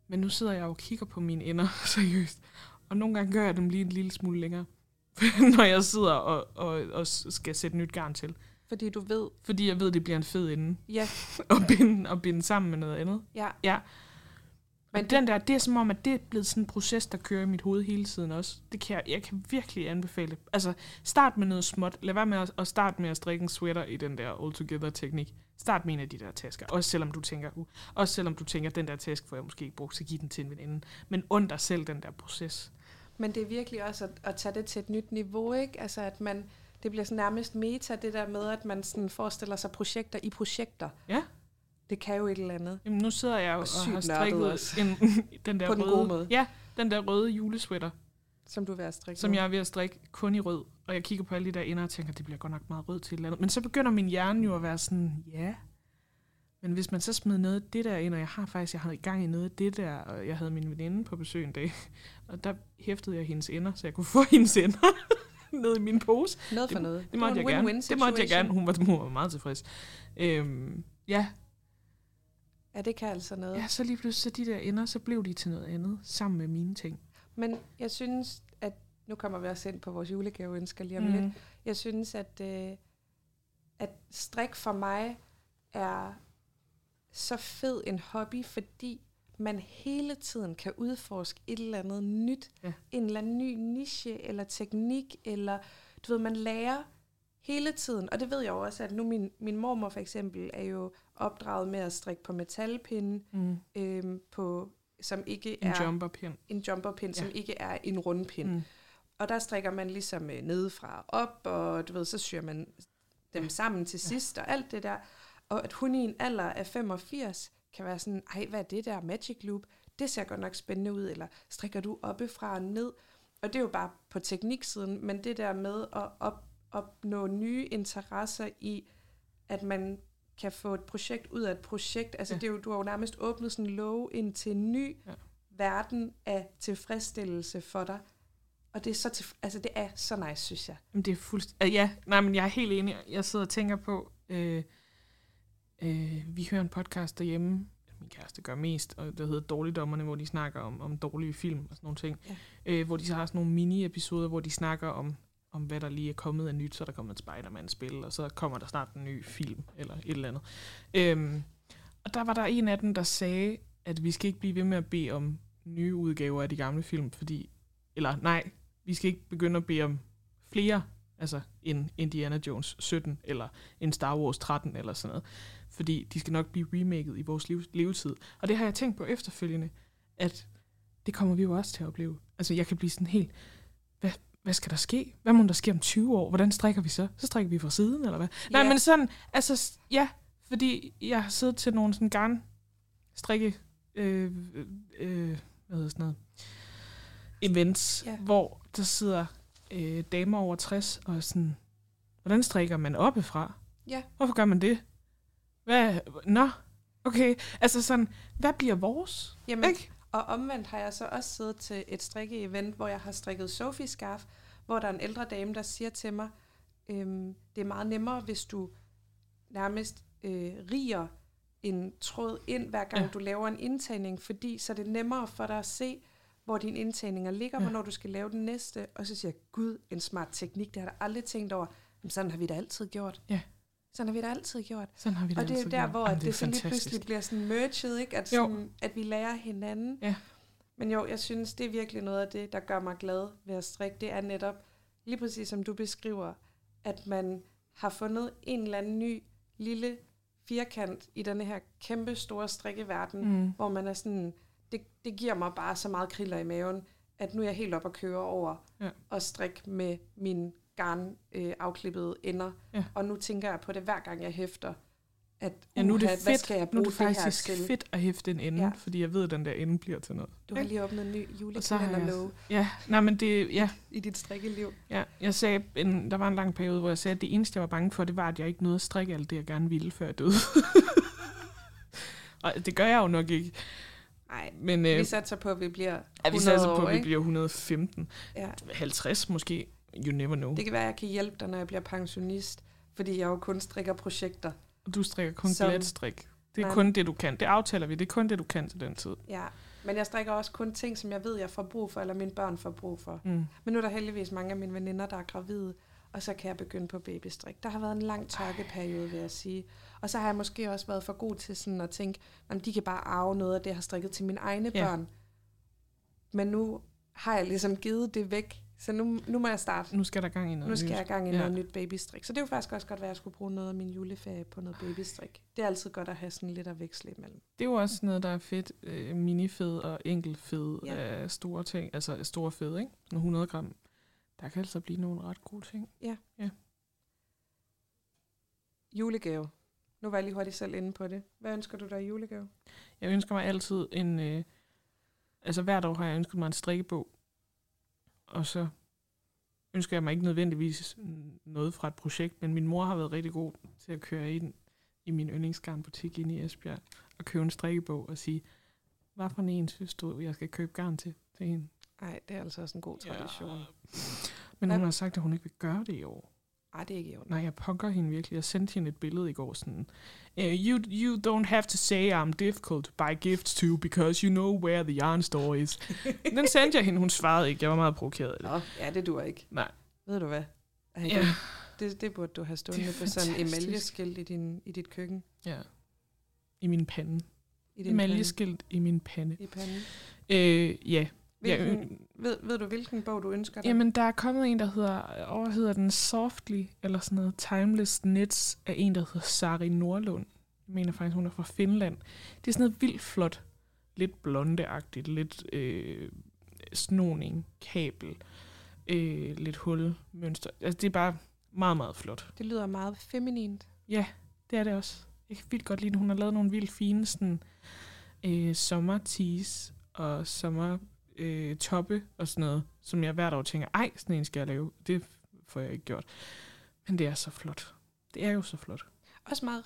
Men nu sidder jeg og kigger på mine ender, seriøst. Og nogle gange gør jeg dem lige en lille smule længere, når jeg sidder og, og, og skal sætte nyt garn til. Fordi du ved... Fordi jeg ved, det bliver en fed ende. Ja. og binde, og binde sammen med noget andet. Ja. Ja. Men den der, det er som om, at det er blevet sådan en proces, der kører i mit hoved hele tiden også. Det kan jeg, jeg kan virkelig anbefale. Altså, start med noget småt. Lad være med at, at starte med at strikke en sweater i den der all-together-teknik. Start med en af de der tasker. Også selvom du tænker, uh, også selvom du tænker, den der taske får jeg måske ikke brugt, så giv den til en veninde. Men und dig selv den der proces. Men det er virkelig også at, at tage det til et nyt niveau, ikke? Altså at man, det bliver sådan nærmest meta, det der med, at man sådan forestiller sig projekter i projekter. Ja. Det kan jo et eller andet. Jamen, nu sidder jeg jo Og og, har strikket også. en, den der På den røde, gode måde. Ja, den der røde julesweater, Som du er ved at strikke som nu. jeg er ved at strikke kun i rød. Og jeg kigger på alle de der ender og tænker, det bliver godt nok meget rød til et eller andet. Men så begynder min hjerne jo at være sådan, ja. Men hvis man så smider noget af det der ind, og jeg har faktisk, jeg havde i gang i noget af det der, og jeg havde min veninde på besøg en dag, og der hæftede jeg hendes ender, så jeg kunne få hendes ender ned i min pose. Noget for Det- noget. Det måtte jeg en gerne. win-win Det måtte jeg gerne. Hun var, hun var meget tilfreds. Øhm, ja, Ja, det kan altså noget. ja, så lige pludselig så de der ender, så blev de til noget andet, sammen med mine ting. Men jeg synes, at nu kommer vi også ind på vores julegaveønsker lige om mm. lidt. Jeg synes, at, øh, at strik for mig er så fed en hobby, fordi man hele tiden kan udforske et eller andet nyt. Ja. En eller anden ny niche eller teknik, eller du ved, man lærer hele tiden. Og det ved jeg jo også, at nu min, min mormor for eksempel er jo opdraget med at strikke på metalpinde, Mm. øhm, på, som ikke En er jumperpind. en jumperpind, ja. Ja. som ikke er en rundpind. Mm. Og der strikker man ligesom øh, nedefra op, og du ved, så syr man dem Ja. sammen til Ja. sidst, og alt det der. Og at hun i en alder af 85 kan være sådan, ej, hvad er det der Magic Loop? Det ser godt nok spændende ud, eller strikker du oppefra og ned? Og det er jo bare på tekniksiden, men det der med at op, opnå nye interesser i, at man kan få et projekt ud af et projekt. Altså Ja. det er jo, du har jo nærmest åbnet sådan en låge ind til en ny Ja. verden af tilfredsstillelse for dig. Og det er så, til, altså det er så nice, synes jeg. Jamen, det er fuldstændig... Ja, nej, men jeg er helt enig. Jeg sidder og tænker på... Øh, øh, vi hører en podcast derhjemme, min kæreste gør mest, og det hedder Dårligdommerne, hvor de snakker om, om dårlige film og sådan nogle ting. Ja. Øh, hvor de så har sådan nogle mini-episoder, hvor de snakker om, om hvad der lige er kommet af nyt. Så er der kommet et Spider-Man-spil, og så kommer der snart en ny film, eller et eller andet. Øhm, og der var der en af dem, der sagde, at vi skal ikke blive ved med at bede om nye udgaver af de gamle film, fordi... Eller nej, vi skal ikke begynde at bede om flere, altså en Indiana Jones 17, eller en Star Wars 13, eller sådan noget. Fordi de skal nok blive remaket i vores liv, levetid. Og det har jeg tænkt på efterfølgende, at det kommer vi jo også til at opleve. Altså jeg kan blive sådan helt, hvad, hvad skal der ske? Hvad må der ske om 20 år? Hvordan strikker vi så? Så strikker vi fra siden, eller hvad? Nej, Ja. men sådan, altså ja, fordi jeg har siddet til nogle sådan garn strikke, øh, øh, øh, hvad hedder sådan noget, events, ja. hvor der sidder øh, damer over 60 og sådan, hvordan strikker man oppefra? Ja. Hvorfor gør man det? Hvad? Nå, okay. Altså sådan, hvad bliver vores? Jamen, Ikke? Og omvendt har jeg så også siddet til et strikke-event, hvor jeg har strikket Sophie scarf, hvor der er en ældre dame, der siger til mig, øhm, det er meget nemmere, hvis du nærmest øh, riger en tråd ind, hver gang ja. Du laver en indtagning, fordi så er det nemmere for dig at se, hvor dine indtagninger ligger, ja. Hvornår du skal lave den næste. Og så siger jeg, gud, en smart teknik, det har jeg aldrig tænkt over. Men sådan har vi da altid gjort. Ja. Sådan har vi da altid gjort. Sådan har vi det Og det er jo der, gjort. hvor at det, det så lige pludselig bliver sådan merged, ikke? At, Jo. sådan, at vi lærer hinanden. Ja. Men jo, jeg synes, det er virkelig noget af det, der gør mig glad ved at strikke. Det er netop, lige præcis som du beskriver, at man har fundet en eller anden ny lille firkant i denne her kæmpe store strikkeverden, mm. Hvor man er sådan, det, det giver mig bare så meget kriller i maven, at nu er jeg helt op at køre over Ja. og strikke med min garn øh, afklippede ender. Ja. Og nu tænker jeg på det hver gang jeg hæfter, at Ja, nu er det hvad fedt, skal jeg nu er bruge det det her faktisk til? fedt at hæfte en ende, Ja. fordi jeg ved, at den der ende bliver til noget. Du har lige åbnet en ny jeg- julekalenderlåge Ja, nej, men det, ja, i dit strikkeliv. ja, jeg sagde, en, der var en lang periode, hvor jeg sagde, at det eneste, jeg var bange for, det var, at jeg ikke nåede at strikke alt det, jeg gerne ville, før jeg døde. Og det gør jeg jo nok ikke. Nej, Men øh, vi satser på, at vi bliver 100 ja, vi satser på, år, at vi ikke? bliver 115. Ja. 50 måske. You never know. Det kan være, at jeg kan hjælpe dig, når jeg bliver pensionist, fordi jeg jo kun strikker projekter. Du strikker kun Som- glatstrik. Det er Nej. kun det, du kan. Det aftaler vi. Det er kun det, du kan til den tid. Ja, men jeg strikker også kun ting, som jeg ved, jeg får brug for, eller mine børn får brug for. Mm. Men nu er der heldigvis mange af mine veninder, der er gravide, og så kan jeg begynde på babystrik. Der har været en lang tørkeperiode, vil jeg sige. Og så har jeg måske også været for god til sådan at tænke, at de kan bare arve noget af det, jeg har strikket til mine egne Ja. børn. Men nu har jeg ligesom givet det væk, så nu, nu må jeg starte. Nu skal der gang i noget Nu skal nyt. jeg gang i Ja. noget nyt babystrik. Så det er jo faktisk også godt, at jeg skulle bruge noget af min juleferie på noget babystrik. Det er altid godt at have sådan lidt at veksle imellem. Det er jo også noget, der er fedt. Øh, minifed og enkeltfed Ja. ja. af store ting. Altså store fed, ikke? Sådan 100 gram. Der kan altså blive nogle ret gode ting. Julegave. Nu var jeg lige hurtigt selv inde på det. Hvad ønsker du dig i julegave? Jeg ønsker mig altid en... Øh, altså hvert år har jeg ønsket mig en strikkebog. Og så ønsker jeg mig ikke nødvendigvis noget fra et projekt, men min mor har været rigtig god til at køre ind i min yndlingsgarnbutik inde i Esbjerg og købe en strikkebog og sige, hvad for en synes du, jeg skal købe garn til, til hende? Nej, det er altså også en god tradition. Ja. Men hun har sagt, at hun ikke vil gøre det i år. Ej, det er ikke i orden. Nej, jeg punker hende virkelig. Jeg sendte hende et billede i går sådan, uh, you, you don't have to say I'm difficult to buy gifts to, because you know where the yarn store is. Den sendte jeg hende, hun svarede ikke. Jeg var meget provokeret. Nå, ja, det duer ikke. Nej. Ved du hvad? Ej, Ja. det, det burde du have stående på sådan en emaljeskilt i, din, i dit køkken. Ja. I min pande. I din Emaljeskilt i min pande. pande. I panden. Øh, ja. Hvilken, ved, ved du, hvilken bog du ønsker dig? Jamen, der er kommet en, der hedder, over hedder den Softly, eller sådan noget, Timeless Knits, af en, der hedder Sari Nordlund. Jeg mener faktisk, hun er fra Finland. Det er sådan noget vildt flot. Lidt blondeagtigt, lidt øh, snoning, kabel, øh, lidt hulmønster. Altså, det er bare meget, meget flot. Det lyder meget feminint. Ja, det er det også. Jeg kan vildt godt lide, den. hun har lavet nogle vildt fine sådan, øh, sommertees og sommer øh, toppe og sådan noget, som jeg hvert år tænker, ej, sådan en skal jeg lave. Det får jeg ikke gjort. Men det er så flot. Det er jo så flot. Også meget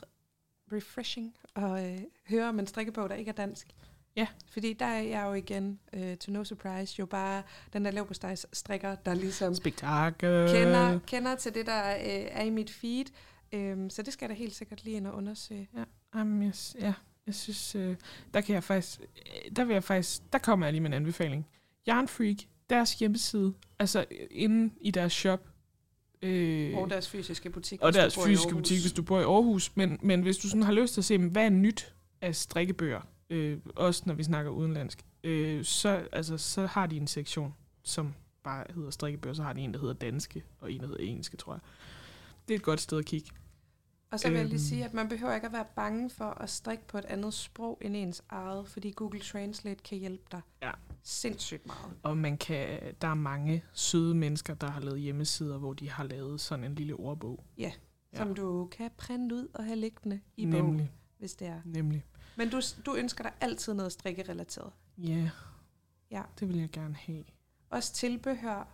refreshing at øh, høre om en strikkebog, der ikke er dansk. Ja. Fordi der er jeg jo igen, øh, to no surprise, jo bare den der lav strikker, der ligesom Spektakel. kender, kender til det, der øh, er i mit feed. Øhm, så det skal jeg da helt sikkert lige ind og undersøge. Jamen, jeg, s- ja, jeg synes, øh, der kan jeg faktisk, øh, der vil jeg faktisk, der kommer jeg lige med en anbefaling. Yarn Freak, deres hjemmeside, altså øh, inde i deres shop, øh, Og deres fysiske butik. og hvis du deres bor i fysiske Aarhus. butik, hvis du bor i Aarhus. Men, men hvis du sådan har lyst til at se, hvad er nyt af strikkebøger, øh, også når vi snakker udenlandsk, øh, så, altså, så har de en sektion, som bare hedder strikkebøger. Så har de en, der hedder danske, og en, der hedder engelske, tror jeg. Det er et godt sted at kigge. Og så vil jeg lige Øhm. sige, at man behøver ikke at være bange for at strikke på et andet sprog end ens eget, fordi Google Translate kan hjælpe dig Ja. sindssygt meget. Og man kan, der er mange søde mennesker, der har lavet hjemmesider, hvor de har lavet sådan en lille ordbog. Ja, Ja. som du kan printe ud og have liggende i Nemlig, hvis det er. nemlig. Men du, du ønsker dig altid noget strikkerelateret. Ja, Ja. det vil jeg gerne have. Også tilbehør,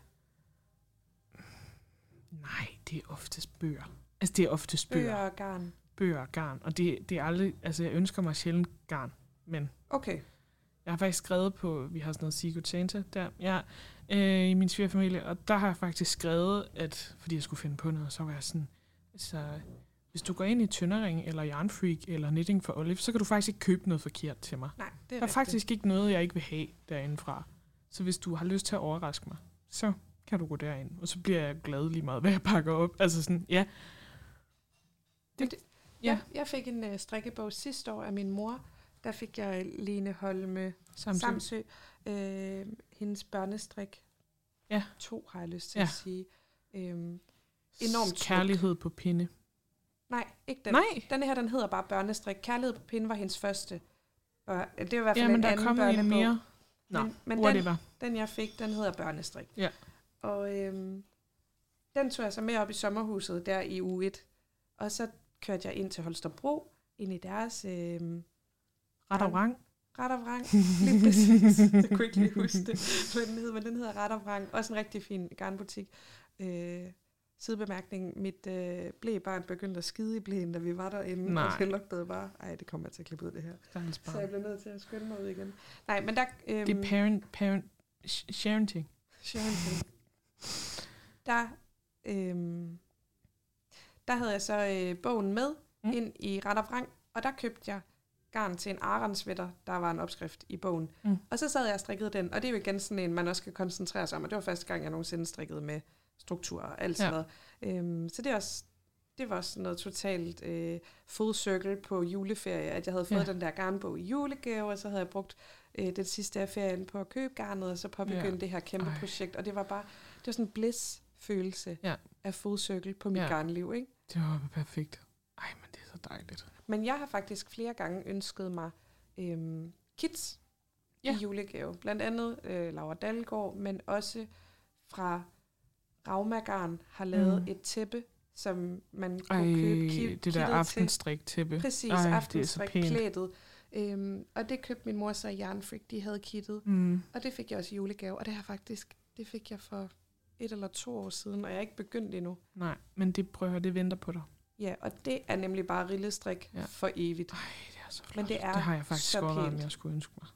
Nej, det er oftest bøger. Altså, det er oftest bøger. bøger og garn. Bøger og garn. Og det, det er aldrig... Altså, jeg ønsker mig sjældent garn. Men Okay. jeg har faktisk skrevet på... Vi har sådan noget Sigotanta der. Ja, øh, i min svigerfamilie. Og der har jeg faktisk skrevet, at... Fordi jeg skulle finde på noget, så var jeg sådan... Så hvis du går ind i Tøndering, eller Yarn Freak, eller Knitting for Olive, så kan du faktisk ikke købe noget forkert til mig. Nej, det er, Der er rigtigt. faktisk ikke noget, jeg ikke vil have derindefra. Så hvis du har lyst til at overraske mig, så kan du gå derind. Og så bliver jeg glad lige meget, hvad jeg pakker op. Altså sådan, ja. Det, Ja. ja. Jeg fik en uh, strikkebog sidste år af min mor. Der fik jeg Lene Holme Samtidig. Samsø. Øh, hendes børnestrik. Ja. To har jeg lyst til Ja. at sige. Øhm, enormt smukt. Kærlighed på pinde. nej, ikke den. Nej, Den her, den hedder bare børnestrik. Kærlighed på pinde var hendes første. Og det var i hvert fald ja, men en der er anden kommet en mere. Nå, men, men den, den, jeg fik, den hedder børnestrik. Ja. Og øhm, den tog jeg så med op i sommerhuset der i uge 1. Og så kørte jeg ind til Holstebro, ind i deres Ret og vrang. ret og vrang. Lige præcis. Jeg kunne ikke lige huske det, hvad den hed, men den hedder ret og vrang. Også en rigtig fin garnbutik. Øh, Sidebemærkning, mit øh, blæbarn begyndte at skide i blæen, da vi var derinde, Nej. og det lugtede bare. Ej, det kommer jeg til at klippe ud, det her. Så jeg blev nødt til at skynde mig ud igen. Nej, men der... Øhm, Det er parent, parent, sh- sharenting. Sharing. Der, øhm, der havde jeg så øh, bogen med Mm. ind i ret og vrang, og der købte jeg garn til en aronsvætter, der var en opskrift i bogen. Mm. Og så sad jeg og strikkede den, og det er jo igen sådan en, man også skal koncentrere sig om, og det var første gang, jeg nogensinde strikkede med struktur og alt sådan Ja. noget. Øhm, så det er også det var også noget totalt øh, full circle på juleferie, at jeg havde fået Ja. den der garnbog i julegave, og så havde jeg brugt øh, den sidste af ferien på at købe garnet, og så påbegynde Ja. det her kæmpe Ej. Projekt. Og det var bare, det var sådan en bliss-følelse Ja. Af full circle på mit Ja. garnliv, ikke? Det var perfekt. Ej, men det er så dejligt. Men jeg har faktisk flere gange ønsket mig øhm, kits Ja. i julegave. Blandt andet øh, Laura Dalgaard, men også fra Rauma-garn har lavet Mm. et tæppe, som man Ej, kunne købe ki- det der aftenstrik tæppe. Præcis, Ej, er aftenstrik pænt. klædet. Øhm, og det købte min mor så i Jernfrik, de havde kittet. Mm. Og det fik jeg også i julegave, og det har faktisk, det fik jeg for et eller to år siden, og jeg er ikke begyndt endnu. Nej, men det prøver det venter på dig. Ja, og det er nemlig bare rillestrik Ja. ja. for evigt. Ej, det er så flot. Men det er det har jeg faktisk overvejet, om jeg skulle ønske mig.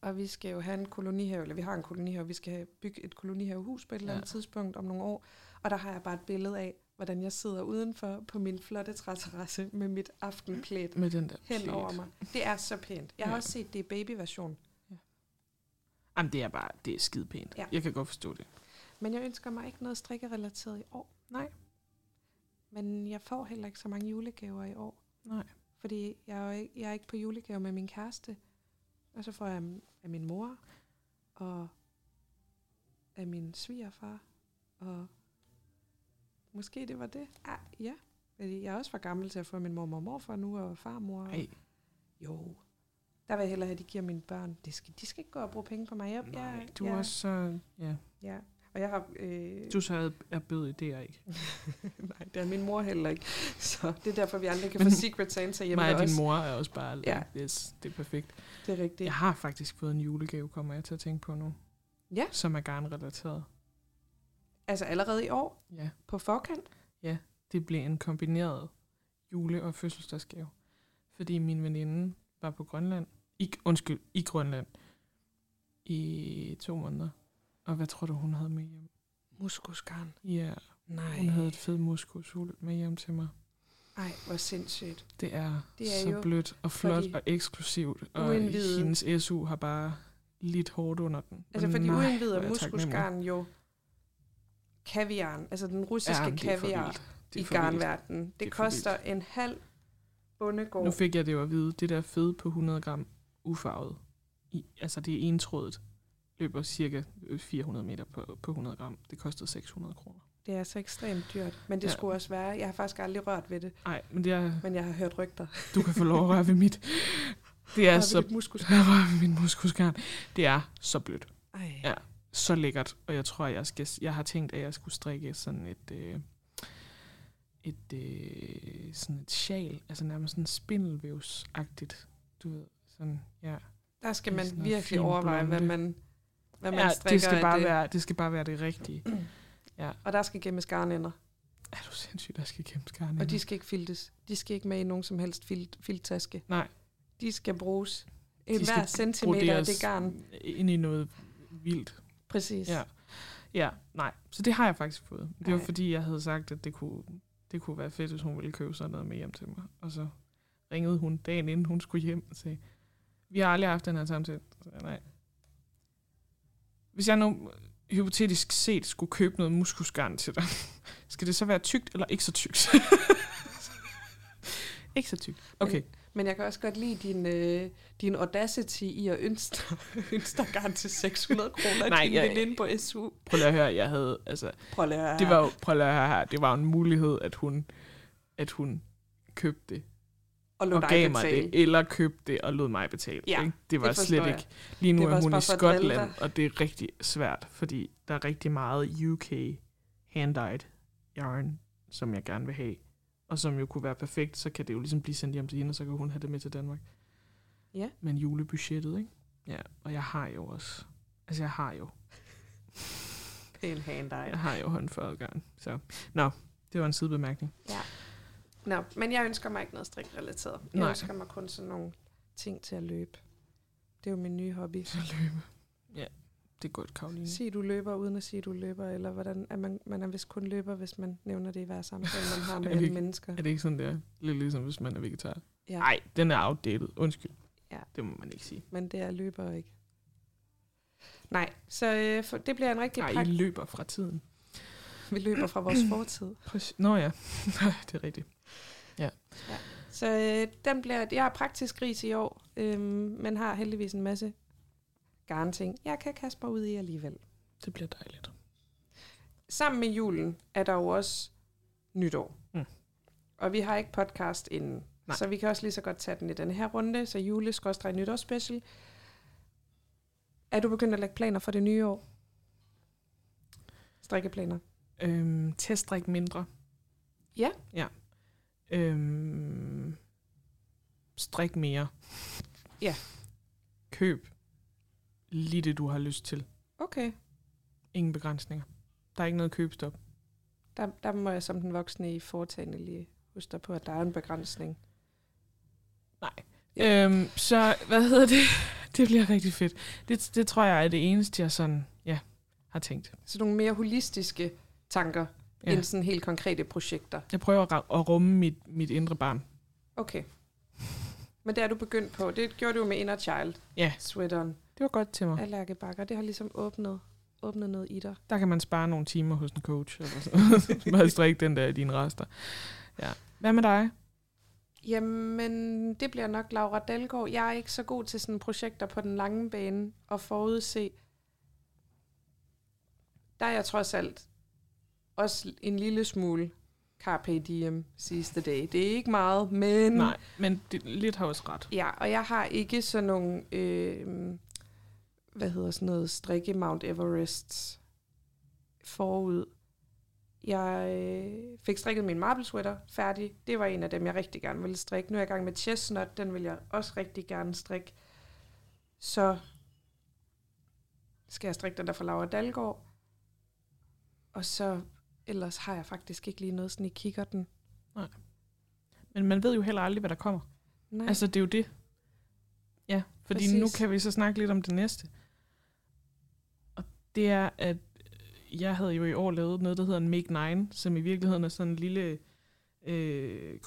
Og vi skal jo have en kolonihave, eller vi har en kolonihave, vi skal bygge et kolonihavehus på et eller andet Ja. tidspunkt om nogle år. Og der har jeg bare et billede af, hvordan jeg sidder udenfor på min flotte træterrasse med mit aftenplæt Med den der hen plet. over mig. Det er så pænt. Jeg har Ja. også set det i babyversion. Jamen, det er bare, det er skide pænt. Ja. Jeg kan godt forstå det. Men jeg ønsker mig ikke noget strikkerelateret i år. Nej. Men jeg får heller ikke så mange julegaver i år. Nej. Fordi jeg er, ikke, jeg er ikke på julegave med min kæreste. Og så får jeg af min mor, og af min svigerfar, og måske det var det. Ah, ja, fordi jeg er også for gammel til at få min mormor og morfar nu, og farmor. Ej, Jo, der vil jeg hellere have, at de giver mine børn. Det skal, de skal ikke gå og bruge penge på mig. Jeg, nej, jeg, du er også så... Ja. Ja, og jeg har... Øh, Du så er bød i det, ikke? nej, det er min mor heller ikke. Så det er derfor, vi andre kan Men få Secret Santa hjemme Mig og din mor er også bare... Ja. Yes, det er perfekt. Det er rigtigt. Jeg har faktisk fået en julegave, kommer jeg til at tænke på nu. Ja. Som er garnrelateret. Altså allerede i år, Ja. på forkant. Det blev en kombineret jule- og fødselsdagsgave. Fordi min veninde var på Grønland. I, undskyld, i Grønland. I to måneder. Og hvad tror du, hun havde med hjem? Muskusgarn. Ja, Nej. hun havde et fed muskusul med hjem til mig. Ej, hvor sindssygt. Det er, Det er så jo blødt og flot og eksklusivt. Og uindvidede- hendes SU har bare lidt hårdt under den. Altså Og for de nej, uindvidede hvor er muskusgarn jo kaviaren, altså den russiske Ja, kaviar i garnverdenen. Det, Det er koster en halv bondegård. Nu fik jeg det jo at vide, det der fede på 100 gram ufarvet, i, altså det er entrådet, løber cirka 400 meter på, på 100 gram. Det kostede 600 kroner. Det er så ekstremt dyrt, men det Ja. skulle også være. Jeg har faktisk aldrig rørt ved det, Nej, men det er, men jeg har hørt rygter. du kan få lov at røre ved mit. Det er så... dit muskusgarn. Rør ved min muskusgarn. Det er så blødt. Ej. Ja. Så lækkert. Og jeg tror, jeg, skal, jeg har tænkt, at jeg skulle strikke sådan et... Øh, et, øh, sådan et sjal, altså nærmest sådan spindelvævsagtigt, du ved, sådan, ja. Der skal man virkelig overveje, hvad blonde. man, hvad man ja, strikker det skal, bare det. være, det skal bare være det rigtige. Og der skal gemmes garnænder. Er du sindssygt, der skal kæmpe skarne? Og de skal ikke filtes. De skal ikke med i nogen som helst filt, filttaske. Nej. De skal bruges. De En skal hver centimeter af det garn. Ind i noget vildt. Præcis. Ja. Ja, nej. Så det har jeg faktisk fået. Det var Ej. fordi, jeg havde sagt, at det kunne, det kunne være fedt, hvis hun ville købe sådan noget med hjem til mig. Og så ringede hun dagen inden hun skulle hjem og sagde, vi har aldrig haft den her samtale. Så nej. Hvis jeg nu hypotetisk set skulle købe noget muskusgarn til dig, skal det så være tykt eller ikke så tykt? ikke så tykt. Okay. Men jeg kan også godt lide din, øh, din audacity i at ønske dig garn til 600 kroner Nej, din jeg- veninde på SU. Prøv lige at høre, jeg havde, altså, Prøv lige at høre det var jo, prøv lige at høre her, det var en mulighed, at hun, at hun købte det og lod og gav mig betale. det, eller købte det og lod mig betale. Ja, ikke? Det var det slet jeg. ikke. Lige nu er hun i Skotland, og det er rigtig svært, fordi der er rigtig meget UK hand-dyed yarn, som jeg gerne vil have. Og som jo kunne være perfekt, så kan det jo ligesom blive sendt hjem til hende, og så kan hun have det med til Danmark. Ja. Men julebudgettet, ikke? Ja, og jeg har jo også... Altså, jeg har jo... Pæn hand Jeg har jo håndfarvet garn. Så, nå. Det var en sidebemærkning. Ja. Nå, men jeg ønsker mig ikke noget strikrelateret. Jeg Nej. ønsker mig kun sådan nogle ting til at løbe. Det er jo min nye hobby. Så løbe. Ja, det er godt, Karoline. Sig du løber, uden at sige du løber, eller hvordan er man, man er vist kun løber, hvis man nævner det i hver samtale, man har med alle ikke- mennesker. Er det ikke sådan, der? Lidt ligesom, hvis man er vegetar. Ja, Nej, den er outdated. Undskyld. Ja. Det må man ikke sige. men det er løber ikke. Nej, så øh, for, det bliver en rigtig Nej, I pragt. løber fra tiden. Vi løber fra vores fortid. Præcis. Nå ja, det er rigtigt. Så øh, den bliver, jeg er praktisk gris i år, øh, men har heldigvis en masse garnting. Jeg kan kaste mig ud i alligevel. Det bliver dejligt. Sammen med julen er der jo også nytår. Mm. Og vi har ikke podcast inden. Nej. Så vi kan også lige så godt tage den i denne her runde. Så jule nytårsspecial. Er du begyndt at lægge planer for det nye år? Strikkeplaner. Øhm, testdrik mindre. Ja. Ja. Øhm, strik mere. Ja. Køb lige det, du har lyst til. Okay. Ingen begrænsninger. Der er ikke noget købstop. Der, der må jeg som den voksne i foretagende lige huske på, at der er en begrænsning. Øhm, så, hvad hedder det? Det bliver rigtig fedt. Det, det tror jeg er det eneste, jeg sådan, ja, har tænkt. Så nogle mere holistiske tanker, ja. End sådan helt konkrete projekter. Jeg prøver at, rumme mit, mit indre barn. Okay. Men det er du begyndt på. Det gjorde du med Inner Child. Ja. Sweateren. Det var godt til mig. af Lærke Bakker. Det har ligesom åbnet, åbnet noget i dig. Der kan man spare nogle timer hos en coach. Eller sådan. Bare strikke den der i dine rester. Ja. Hvad med dig? Jamen, det bliver nok Laura Dalgaard. Jeg er ikke så god til sådan projekter på den lange bane og forudse. Der er jeg trods alt også en lille smule carpe diem sidste dag. Det er ikke meget, men... Nej, men det, lidt har også ret. Ja, og jeg har ikke sådan nogle, øh, hvad hedder sådan noget, strikke Mount Everest forud. Jeg øh, fik strikket min marble sweater færdig. Det var en af dem, jeg rigtig gerne ville strikke. Nu er jeg i gang med chestnut, den vil jeg også rigtig gerne strikke. Så skal jeg strikke den der fra Laura Dalgaard. Og så ellers har jeg faktisk ikke lige noget sådan i kikkerten. Men man ved jo heller aldrig, hvad der kommer. Nej. Altså, det er jo det. Ja, fordi Præcis. nu kan vi så snakke lidt om det næste. Og det er, at jeg havde jo i år lavet noget, der hedder en Make 9, som i virkeligheden er sådan en lille øh,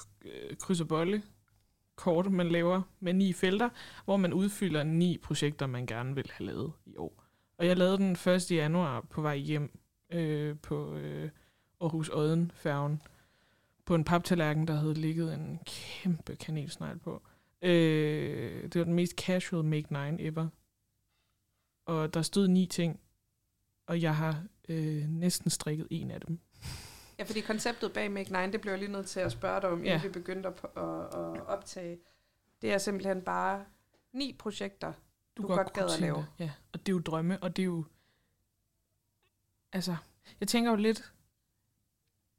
kryds og bolle kort, man laver med ni felter, hvor man udfylder ni projekter, man gerne vil have lavet i år. Og jeg lavede den 1. januar på vej hjem øh, på øh, Aarhus Odden færgen på en paptallerken, der havde ligget en kæmpe kanelsnegl på. Øh, det var den mest casual Make 9 ever. Og der stod ni ting, og jeg har øh, næsten strikket en af dem. Ja, fordi konceptet bag Make 9, det blev jeg lige nødt til at spørge dig om, inden Ja. vi begyndte at, at, at optage. Det er simpelthen bare ni projekter, du, du godt gad kunne at lave. Ja, og det er jo drømme, og det er jo... Altså, jeg tænker jo lidt...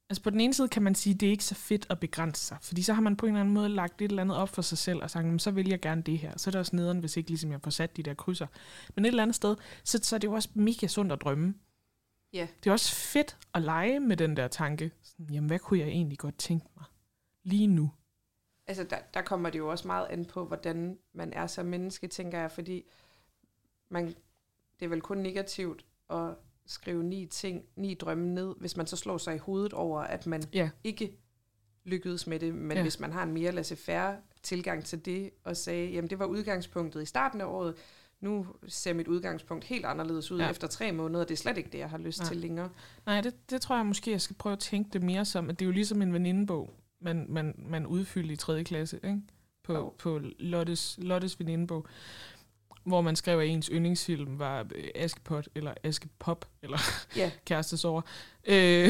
Altså på den ene side kan man sige, at det er ikke så fedt at begrænse sig, fordi så har man på en eller anden måde lagt et eller andet op for sig selv og sagt, "Jamen, så vil jeg gerne det her. Så er det også nederen, hvis ikke ligesom jeg får sat de der krydser. Men et eller andet sted, så, så er det jo også mega sundt at drømme. Ja. Det er også fedt at lege med den der tanke. Sådan, jamen, hvad kunne jeg egentlig godt tænke mig lige nu? Altså, der, der kommer det jo også meget an på, hvordan man er som menneske, tænker jeg, fordi man, det er vel kun negativt at skrive ni ting, ni drømme ned, hvis man så slår sig i hovedet over, at man Ja. ikke lykkedes med det. Men Ja. hvis man har en mere laissez-faire tilgang til det, og sagde, jamen det var udgangspunktet i starten af året, nu ser mit udgangspunkt helt anderledes ud Ja. efter tre måneder, det er slet ikke det, jeg har lyst Nej. til længere. Nej, det, det tror jeg måske, jeg skal prøve at tænke det mere som, at det er jo ligesom en venindebog, man, man, man udfyldte i 3. klasse, ikke? På, på Lottes, Lottes venindebog, hvor man skrev, at ens yndlingsfilm var øh, Askepot, eller Askepop, eller Ja, Kærestesover. Øh,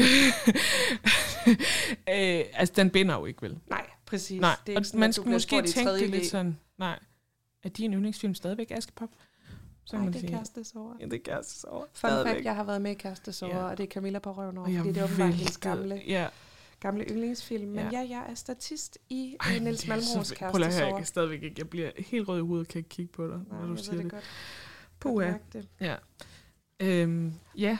øh, altså, den binder jo ikke, vel? nej, præcis. Nej, det er og ikke sådan, man skulle måske tænke det lidt sådan, nej, er din yndlingsfilm stadigvæk Askepop? Så kan Nej, man det er kærestesover. Ja, det er Kærestesover. Fun fact, jeg har været med i Kærestesover, Ja. og det er Camilla på røven over, fordi det er åbenbart hendes gamle, Ja, gamle yndlingsfilm. Men Ja. ja, jeg er statist i Ej, Ej, Niels Malmros fedt. Prøv at høre, jeg kan stadigvæk ikke. Jeg bliver helt rød i hovedet kan ikke kigge på dig, Nej, når du siger det. det godt. Puha. Det. Ja. Øhm, ja.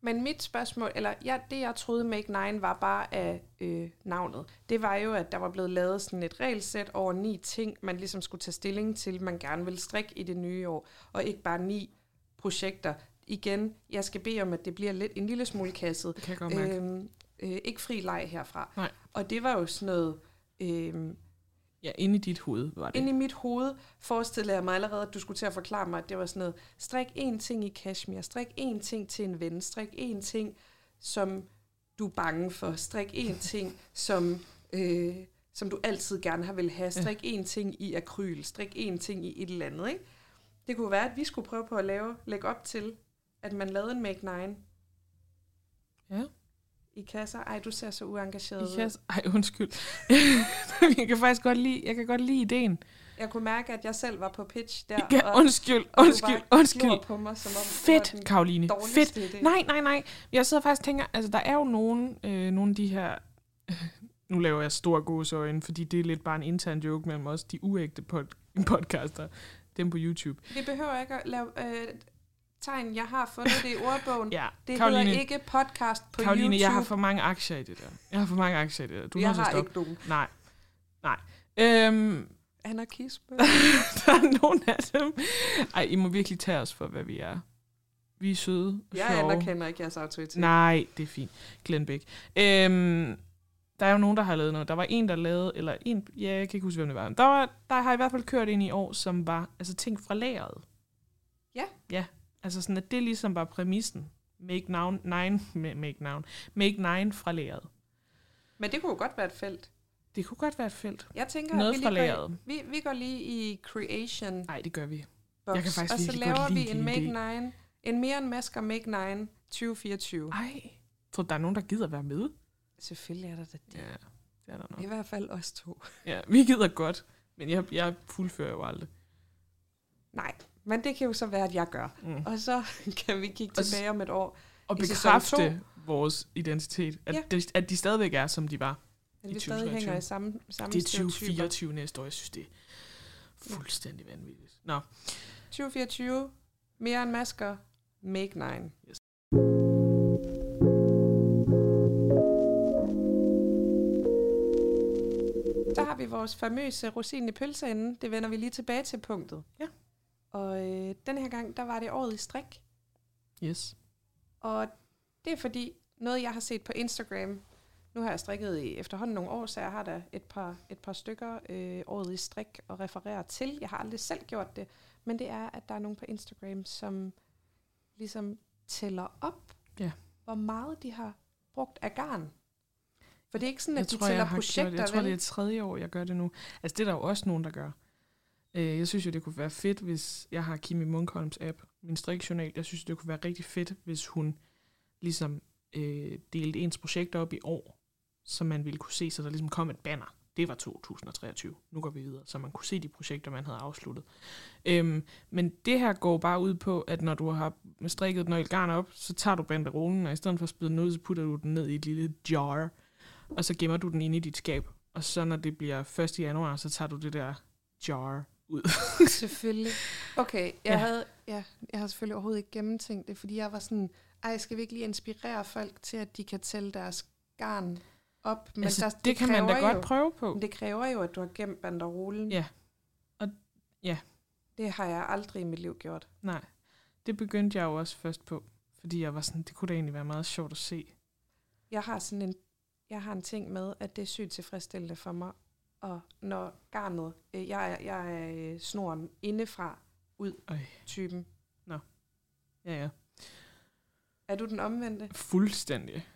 Men mit spørgsmål, eller ja, det jeg troede Make 9 var bare af øh, navnet, det var jo, at der var blevet lavet sådan et regelsæt over ni ting, man ligesom skulle tage stilling til, man gerne vil strikke i det nye år, og ikke bare ni projekter. Igen, jeg skal bede om, at det bliver lidt en lille smule kasset. Det kan jeg godt mærke. Øhm, øh, ikke fri leg herfra. Nej. Og det var jo sådan noget... Øh, Ja, inde i dit hoved var det. Inde i mit hoved forestillede jeg mig allerede, at du skulle til at forklare mig, at det var sådan noget, strik én ting i cashmere, strik én ting til en ven, strik én ting, som du er bange for, strik én ting, som, øh, som du altid gerne har vil have, strik én ting i akryl, strik én ting i et eller andet, ikke? Det kunne være, at vi skulle prøve på at lave, lægge op til, at man lavede en Make 9 Ja. I kasser. Ej, du ser så uengageret I ud. kan, ej, undskyld. jeg kan faktisk godt lide, jeg kan godt lide ideen. Jeg kunne mærke, at jeg selv var på pitch der, Ja, undskyld, og undskyld, bare undskyld. glor på mig, som om Fedt, Karoline. Fedt. idé. Nej, nej, nej. Jeg sidder faktisk og tænker, altså der er jo nogle, øh, nogle af de her, nu laver jeg store gåseøjne, fordi det er lidt bare en intern joke mellem os, de uægte pod- podcaster, dem på YouTube. Vi behøver ikke at lave øh, tegn. Jeg har fundet det i ordbogen. Ja, Det Karoline, hedder ikke podcast på Karoline, YouTube. jeg har for mange aktier i det der. Jeg har for mange aktier i det der. Du jeg har stoppe. ikke nogen. Nej, nej. Øhm, Anarkisme. der er nogle af dem. Ej, I må virkelig tage os for, hvad vi er. Vi er søde jeg sjove. anerkender ikke jeres autoritet. Nej, det er fint. Glenn Beck. Øhm, der er jo nogen, der har lavet noget. Der var en, der lavede, eller en, ja, jeg kan ikke huske, hvem det var. Der, var, der har i hvert fald kørt ind i år, som var altså ting fra lageret. Ja. Ja, altså sådan, at det ligesom var præmissen. Make noun, nine, ma- make noun, make nine fra lageret. Men det kunne jo godt være et felt. Det kunne godt være et felt. Jeg tænker, Noget vi, fra går, vi, vi går lige i creation Nej, det gør vi. box, Jeg kan faktisk og så laver vi en Make 9, en mere en masker Make 9 2024. Ej, tror der er nogen, der gider være med? Selvfølgelig er der det. Ja, det er der nok. I hvert fald os to. Ja, vi gider godt, men jeg, jeg fuldfører jo aldrig. Nej, men det kan jo så være, at jeg gør. Mm. Og så kan vi kigge tilbage om et år. Og bekræfte vores identitet. At, Ja. de, at de stadigvæk er, som de var. At I vi stadig 2023. hænger i samme, samme Det er stereotyper. 2024 næste år. Jeg synes, det er fuldstændig vanvittigt. Nå, 2024, mere end masker, make 9. Yes. Så har vi vores famøse rosin i pølseenden. Det vender vi lige tilbage til punktet. Ja. Og øh, den her gang, der var det året i strik. yes. Og det er fordi, noget jeg har set på Instagram, nu har jeg strikket i efterhånden nogle år, så jeg har da et par, et par stykker øh, året i strik og referere til. Jeg har aldrig selv gjort det, men det er, at der er nogen på Instagram, som ligesom tæller op, Ja. hvor meget de har brugt af garn. For det er ikke sådan, Jeg at de tror, tæller jeg har projekter, gjort det. Jeg tror, vel? det er tredje år, jeg gør det nu. Altså, det er der jo også nogen, der gør. Øh, Jeg synes jo, det kunne være fedt, hvis jeg har Kimi Munkholms app, min strikjournal. Jeg synes, det kunne være rigtig fedt, hvis hun ligesom øh, delte ens projekter op i år, så man ville kunne se, så der ligesom kom et banner. Det var 2023. Nu går vi videre, så man kunne se de projekter, man havde afsluttet. Øhm, men det her går bare ud på, at når du har strikket den nøgle garn op, så tager du banderollen, og i stedet for at spide den ud, så putter du den ned i et lille jar, og så gemmer du den inde i dit skab. Og så når det bliver 1. januar, så tager du det der jar ud. Selvfølgelig. Okay, jeg, Ja. havde, ja, jeg har selvfølgelig overhovedet ikke gennemtænkt det, fordi jeg var sådan, ej, skal vi ikke lige inspirere folk til, at de kan tælle deres garn op? Men altså, der, det, det kan man da kræver godt jo, prøve på. Men det kræver jo, at du har gemt banderolen. Ja. Og- ja. Det har jeg aldrig i mit liv gjort. Nej, det begyndte jeg jo også først på, fordi jeg var sådan, det kunne da egentlig være meget sjovt at se. Jeg har sådan en, jeg har en ting med, at det er sygt tilfredsstillende for mig. Og når garnet, øh, jeg jeg er øh, snoren indefra ud Øj. typen. Ja, ja. Er du den omvendte? Fuldstændig.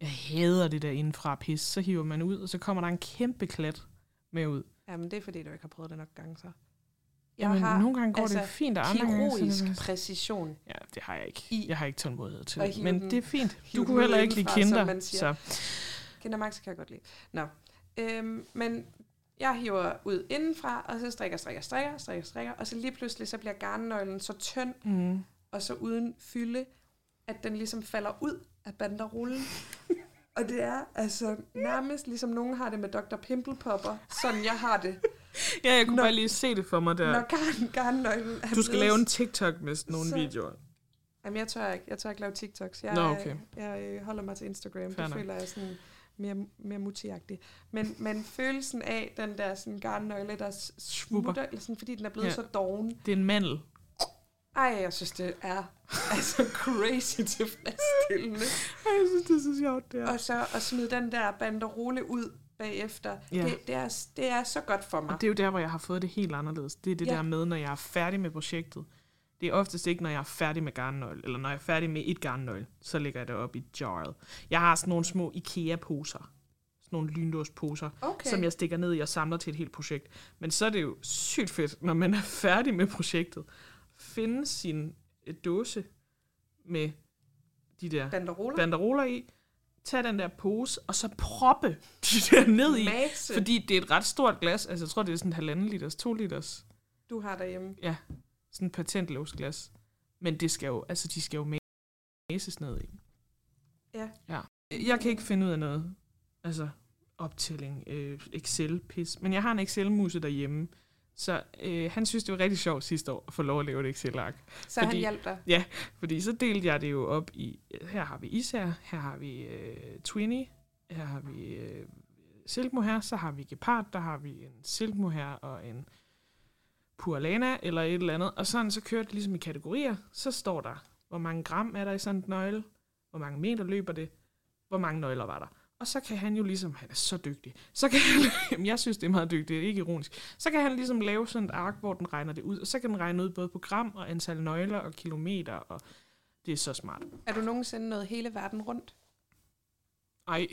Jeg hader det der indenfra pis. Så hiver man ud, og så kommer der en kæmpe klat med ud. Jamen, det er fordi, du ikke har prøvet det nok gange så. Jeg Jamen, har nogle gange går altså det fint, og andre gange... kirurgisk præcision. Ja, det har jeg ikke. I- Jeg har ikke tålmodighed til det. Men den- det er fint. Du kunne heller ikke lide kinder. Så Kinder Max kan jeg godt lide. Nå. Øhm, men jeg hiver ud indenfra, og så strikker, strikker, strikker, strikker, strikker, og så lige pludselig så bliver garnnøglen så tynd, mm. og så uden fylde, at den ligesom falder ud af banderollen. og det er altså nærmest ligesom nogen har det med Dr. Pimple Popper, sådan jeg har det. Ja, jeg kunne Når- bare lige se det for mig der. Når garn, garnnøglen er Du skal blevet lave en TikTok med sådan nogle så- videoer. Jamen, jeg tør ikke. Jeg tør ikke lave TikToks. Jeg, Nå, okay. jeg, jeg holder mig til Instagram. Fair det føler jeg sådan mere, mere mutiagtig. Men, men følelsen af den der sådan garnnøgle, der smutter, eller sådan, fordi den er blevet Ja. så doven. Det er en mandel. Ej, jeg synes, det er altså crazy tilfredsstillende. Ej, jeg synes, det er så sjovt, det Og så at smide den der banderole ud bagefter, Ja. det, det, er, det er så godt for mig. Og det er jo der, hvor jeg har fået det helt anderledes. Det er det. Ja. der med, når jeg er færdig med projektet. Det er oftest ikke, når jeg er færdig med garnnøgle, eller når jeg er færdig med et garnnøgle, så lægger jeg det op i jarret. Jeg har sådan nogle små IKEA-poser. Sådan nogle lynlåsposer, Okay. som jeg stikker ned i og samler til et helt projekt. Men så er det jo sygt fedt, når man er færdig med projektet. Finde sin øh, dåse med de der Banderoler. banderoler i, tage den der pose, og så proppe de der ned i. Masse, Fordi det er et ret stort glas. Altså, jeg tror, det er sådan en halvanden liters, to liters. du har derhjemme. Sådan et patentlåsglas. Men det skal jo, altså, de skal jo mæses ned i. Ja. ja. Jeg kan ikke finde ud af noget. Altså, optælling, øh, Excel-pis. Men jeg har en Excel-muse derhjemme. Så øh, han synes, det var rigtig sjovt sidste år at få lov at lave et Excel-ark. Så han Fordi- hjalp dig. Fordi så delte jeg det jo op i, her har vi Især, her har vi øh, Twinny, her har vi øh, Silkmohair, så har vi Gepard, der har vi en Silkmohair og en Purlana eller et eller andet. Og sådan så kørte det ligesom i kategorier. Så står der, hvor mange gram er der i sådan en nøgle, hvor mange meter løber det, hvor mange nøgler var der. Og så kan han jo ligesom, han er så dygtig, så kan han, jamen jeg synes det er meget dygtigt, det er ikke ironisk, så kan han ligesom lave sådan et ark, hvor den regner det ud, og så kan den regne ud både på gram og antal nøgler og kilometer, og det er så smart. Er du nogensinde nået hele verden rundt? Ej.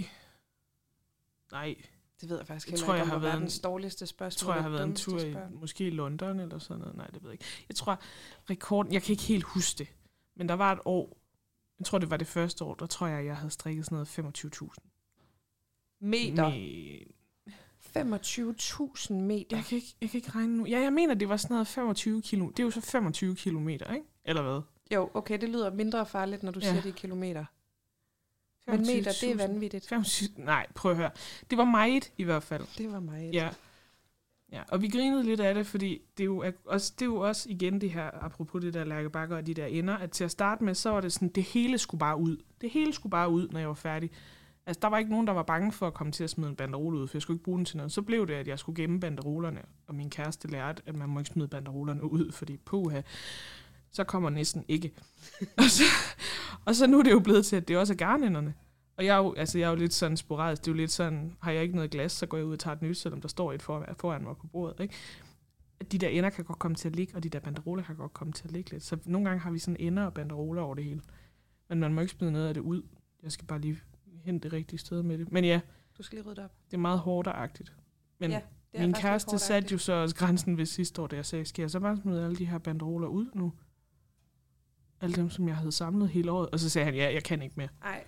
Nej, Det ved jeg faktisk Jeg heller tror, ikke, jeg har været en- verdens dårligste spørgsmål. jeg tror, jeg har været en tur i, måske i London eller sådan noget. Nej, det ved jeg ikke. Jeg tror, rekorden, jeg kan ikke helt huske det, men der var et år, jeg tror, det var det første år, der tror jeg, jeg havde strikket sådan noget 25.000. Meter. Me- 25.000 meter. jeg, kan ikke, jeg kan ikke regne nu. Ja, jeg mener, det var sådan noget 25 kilo. Det er jo så 25 kilometer, ikke? Eller hvad? Jo, okay, det lyder mindre farligt, når du ja. siger det i kilometer. Men meter, det er 25.000. vanvittigt. 25, nej, prøv at høre. Det var meget i hvert fald. Det var mig. Ja. ja. Og vi grinede lidt af det, fordi det er jo også, det er jo også igen det her, apropos det der lærkebakker og de der ender, at til at starte med, så var det sådan, det hele skulle bare ud. Det hele skulle bare ud, når jeg var færdig. Altså, der var ikke nogen, der var bange for at komme til at smide en banderole ud, for jeg skulle ikke bruge den til noget. Så blev det, at jeg skulle gemme banderolerne, og min kæreste lærte, at man må ikke smide banderolerne ud, fordi puha, så kommer næsten ikke. og, så, og så nu er det jo blevet til, at det også er garnenderne. Og jeg er, jo, altså jeg er jo lidt sådan sporadisk. Det er jo lidt sådan, har jeg ikke noget glas, så går jeg ud og tager et nyt, selvom der står et for, foran mig på bordet. Ikke? De der ender kan godt komme til at ligge, og de der banderoler kan godt komme til at ligge lidt. Så nogle gange har vi sådan ender og banderoler over det hele. Men man må ikke smide noget af det ud. Jeg skal bare lige hente det rigtige sted med det. Men ja, Du skal lige rydde op. det er meget hårdagtigt. Men Ja, min kæreste hårdt satte agtigt. jo så også grænsen ved sidste år, da jeg sagde, skal jeg så bare smide alle de her banderoler ud nu? Alle dem, som jeg havde samlet hele året. Og så sagde han, ja, jeg kan ikke mere. Ej,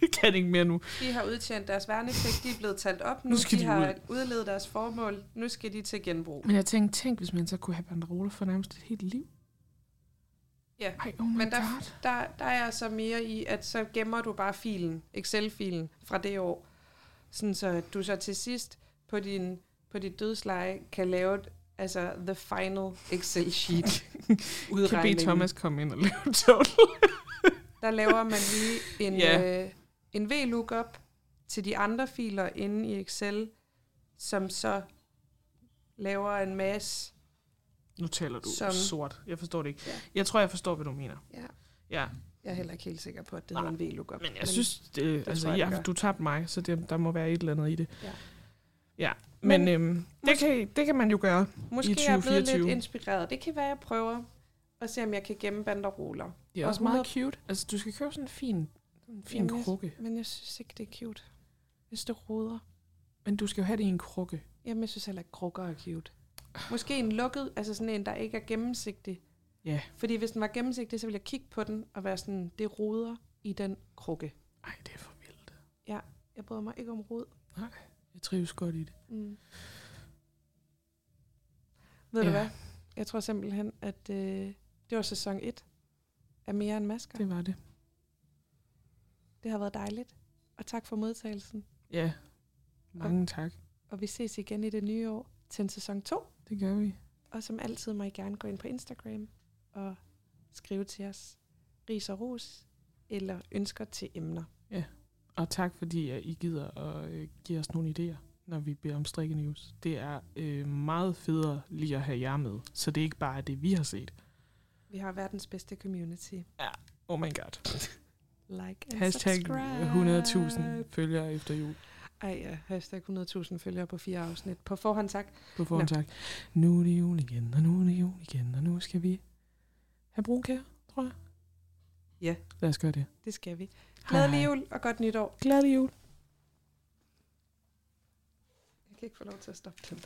jeg kan ikke mere nu. de har udtjent deres værnepligt, de er blevet talt op nu, Nu skal de, de har ud. udlevet deres formål, nu skal de til genbrug. Men jeg tænkte, tænk, hvis man så kunne have banderoler for nærmest et helt liv. Ja, Ej, oh Men der, god. der, der er så mere i, at så gemmer du bare filen, Excel-filen fra det år, sådan så du så til sidst på din på dit dødsleje kan lave et, altså the final Excel-sheet Kan udregning. bede Thomas komme ind og lave total. Der laver man lige en, Ja. øh, en VLOOKUP til de andre filer inde i Excel, som så laver en masse. Nu taler du Som- sort. Jeg forstår det ikke. Ja. Jeg tror, jeg forstår, hvad du mener. Ja. Ja, Jeg er heller ikke helt sikker på, at det Nej, hedder en VLOOKUP. men jeg synes, det, altså, tror jeg, det gør. du tabte mig, så det, der må være et eller andet i det. Ja. Ja, men, Men- øhm, det, kan, det kan man jo gøre. Måske i er jeg blevet 2024. lidt inspireret. Det kan være, jeg prøver at se, om jeg kan gemme banderoler. Det er Og også meget 100 cute. Altså, du skal købe sådan en fin, en fin jeg- krukke. Men jeg synes ikke, det er cute. Jeg synes, det ruder. Men du skal jo have det i en krukke. Jamen, jeg synes heller ikke, krukker er cute. Måske en lukket, altså sådan en, der ikke er gennemsigtig. Ja. Fordi hvis den var gennemsigtig, så ville jeg kigge på den og være sådan, det ruder i den krukke. Ej, det er for vildt. Jeg bryder mig ikke om rod. Jeg trives godt i det. Mm. Ved Ja. du hvad? Jeg tror simpelthen, at øh, det var sæson 1 af Mere end Masker. Det var det. Det har været dejligt. Og tak for modtagelsen. Ja. Mange tak. Og vi ses igen i det nye år til en sæson 2. Det gør vi. Og som altid må I gerne gå ind på Instagram og skrive til os ris og ros eller ønsker til emner. Og tak fordi at I gider at øh, give os nogle idéer, når vi beder om strikkenews. Det er øh, meget federe lige at have jer med, så det er ikke bare det, vi har set. Vi har verdens bedste community. Oh my god. Like and Hashtag subscribe. 100.000 følgere efter jul. Ej ja, hashtag 100.000 følgere på fire afsnit. På forhånd tak. På forhånd tak. Nu er det jul igen, og nu er det jul igen, og nu skal vi have brunkær, tror jeg. Ja. Lad os gøre det. Det skal vi. Glædelig jul og godt nytår. Glædelig jul. Jeg kan ikke få lov til at stoppe den.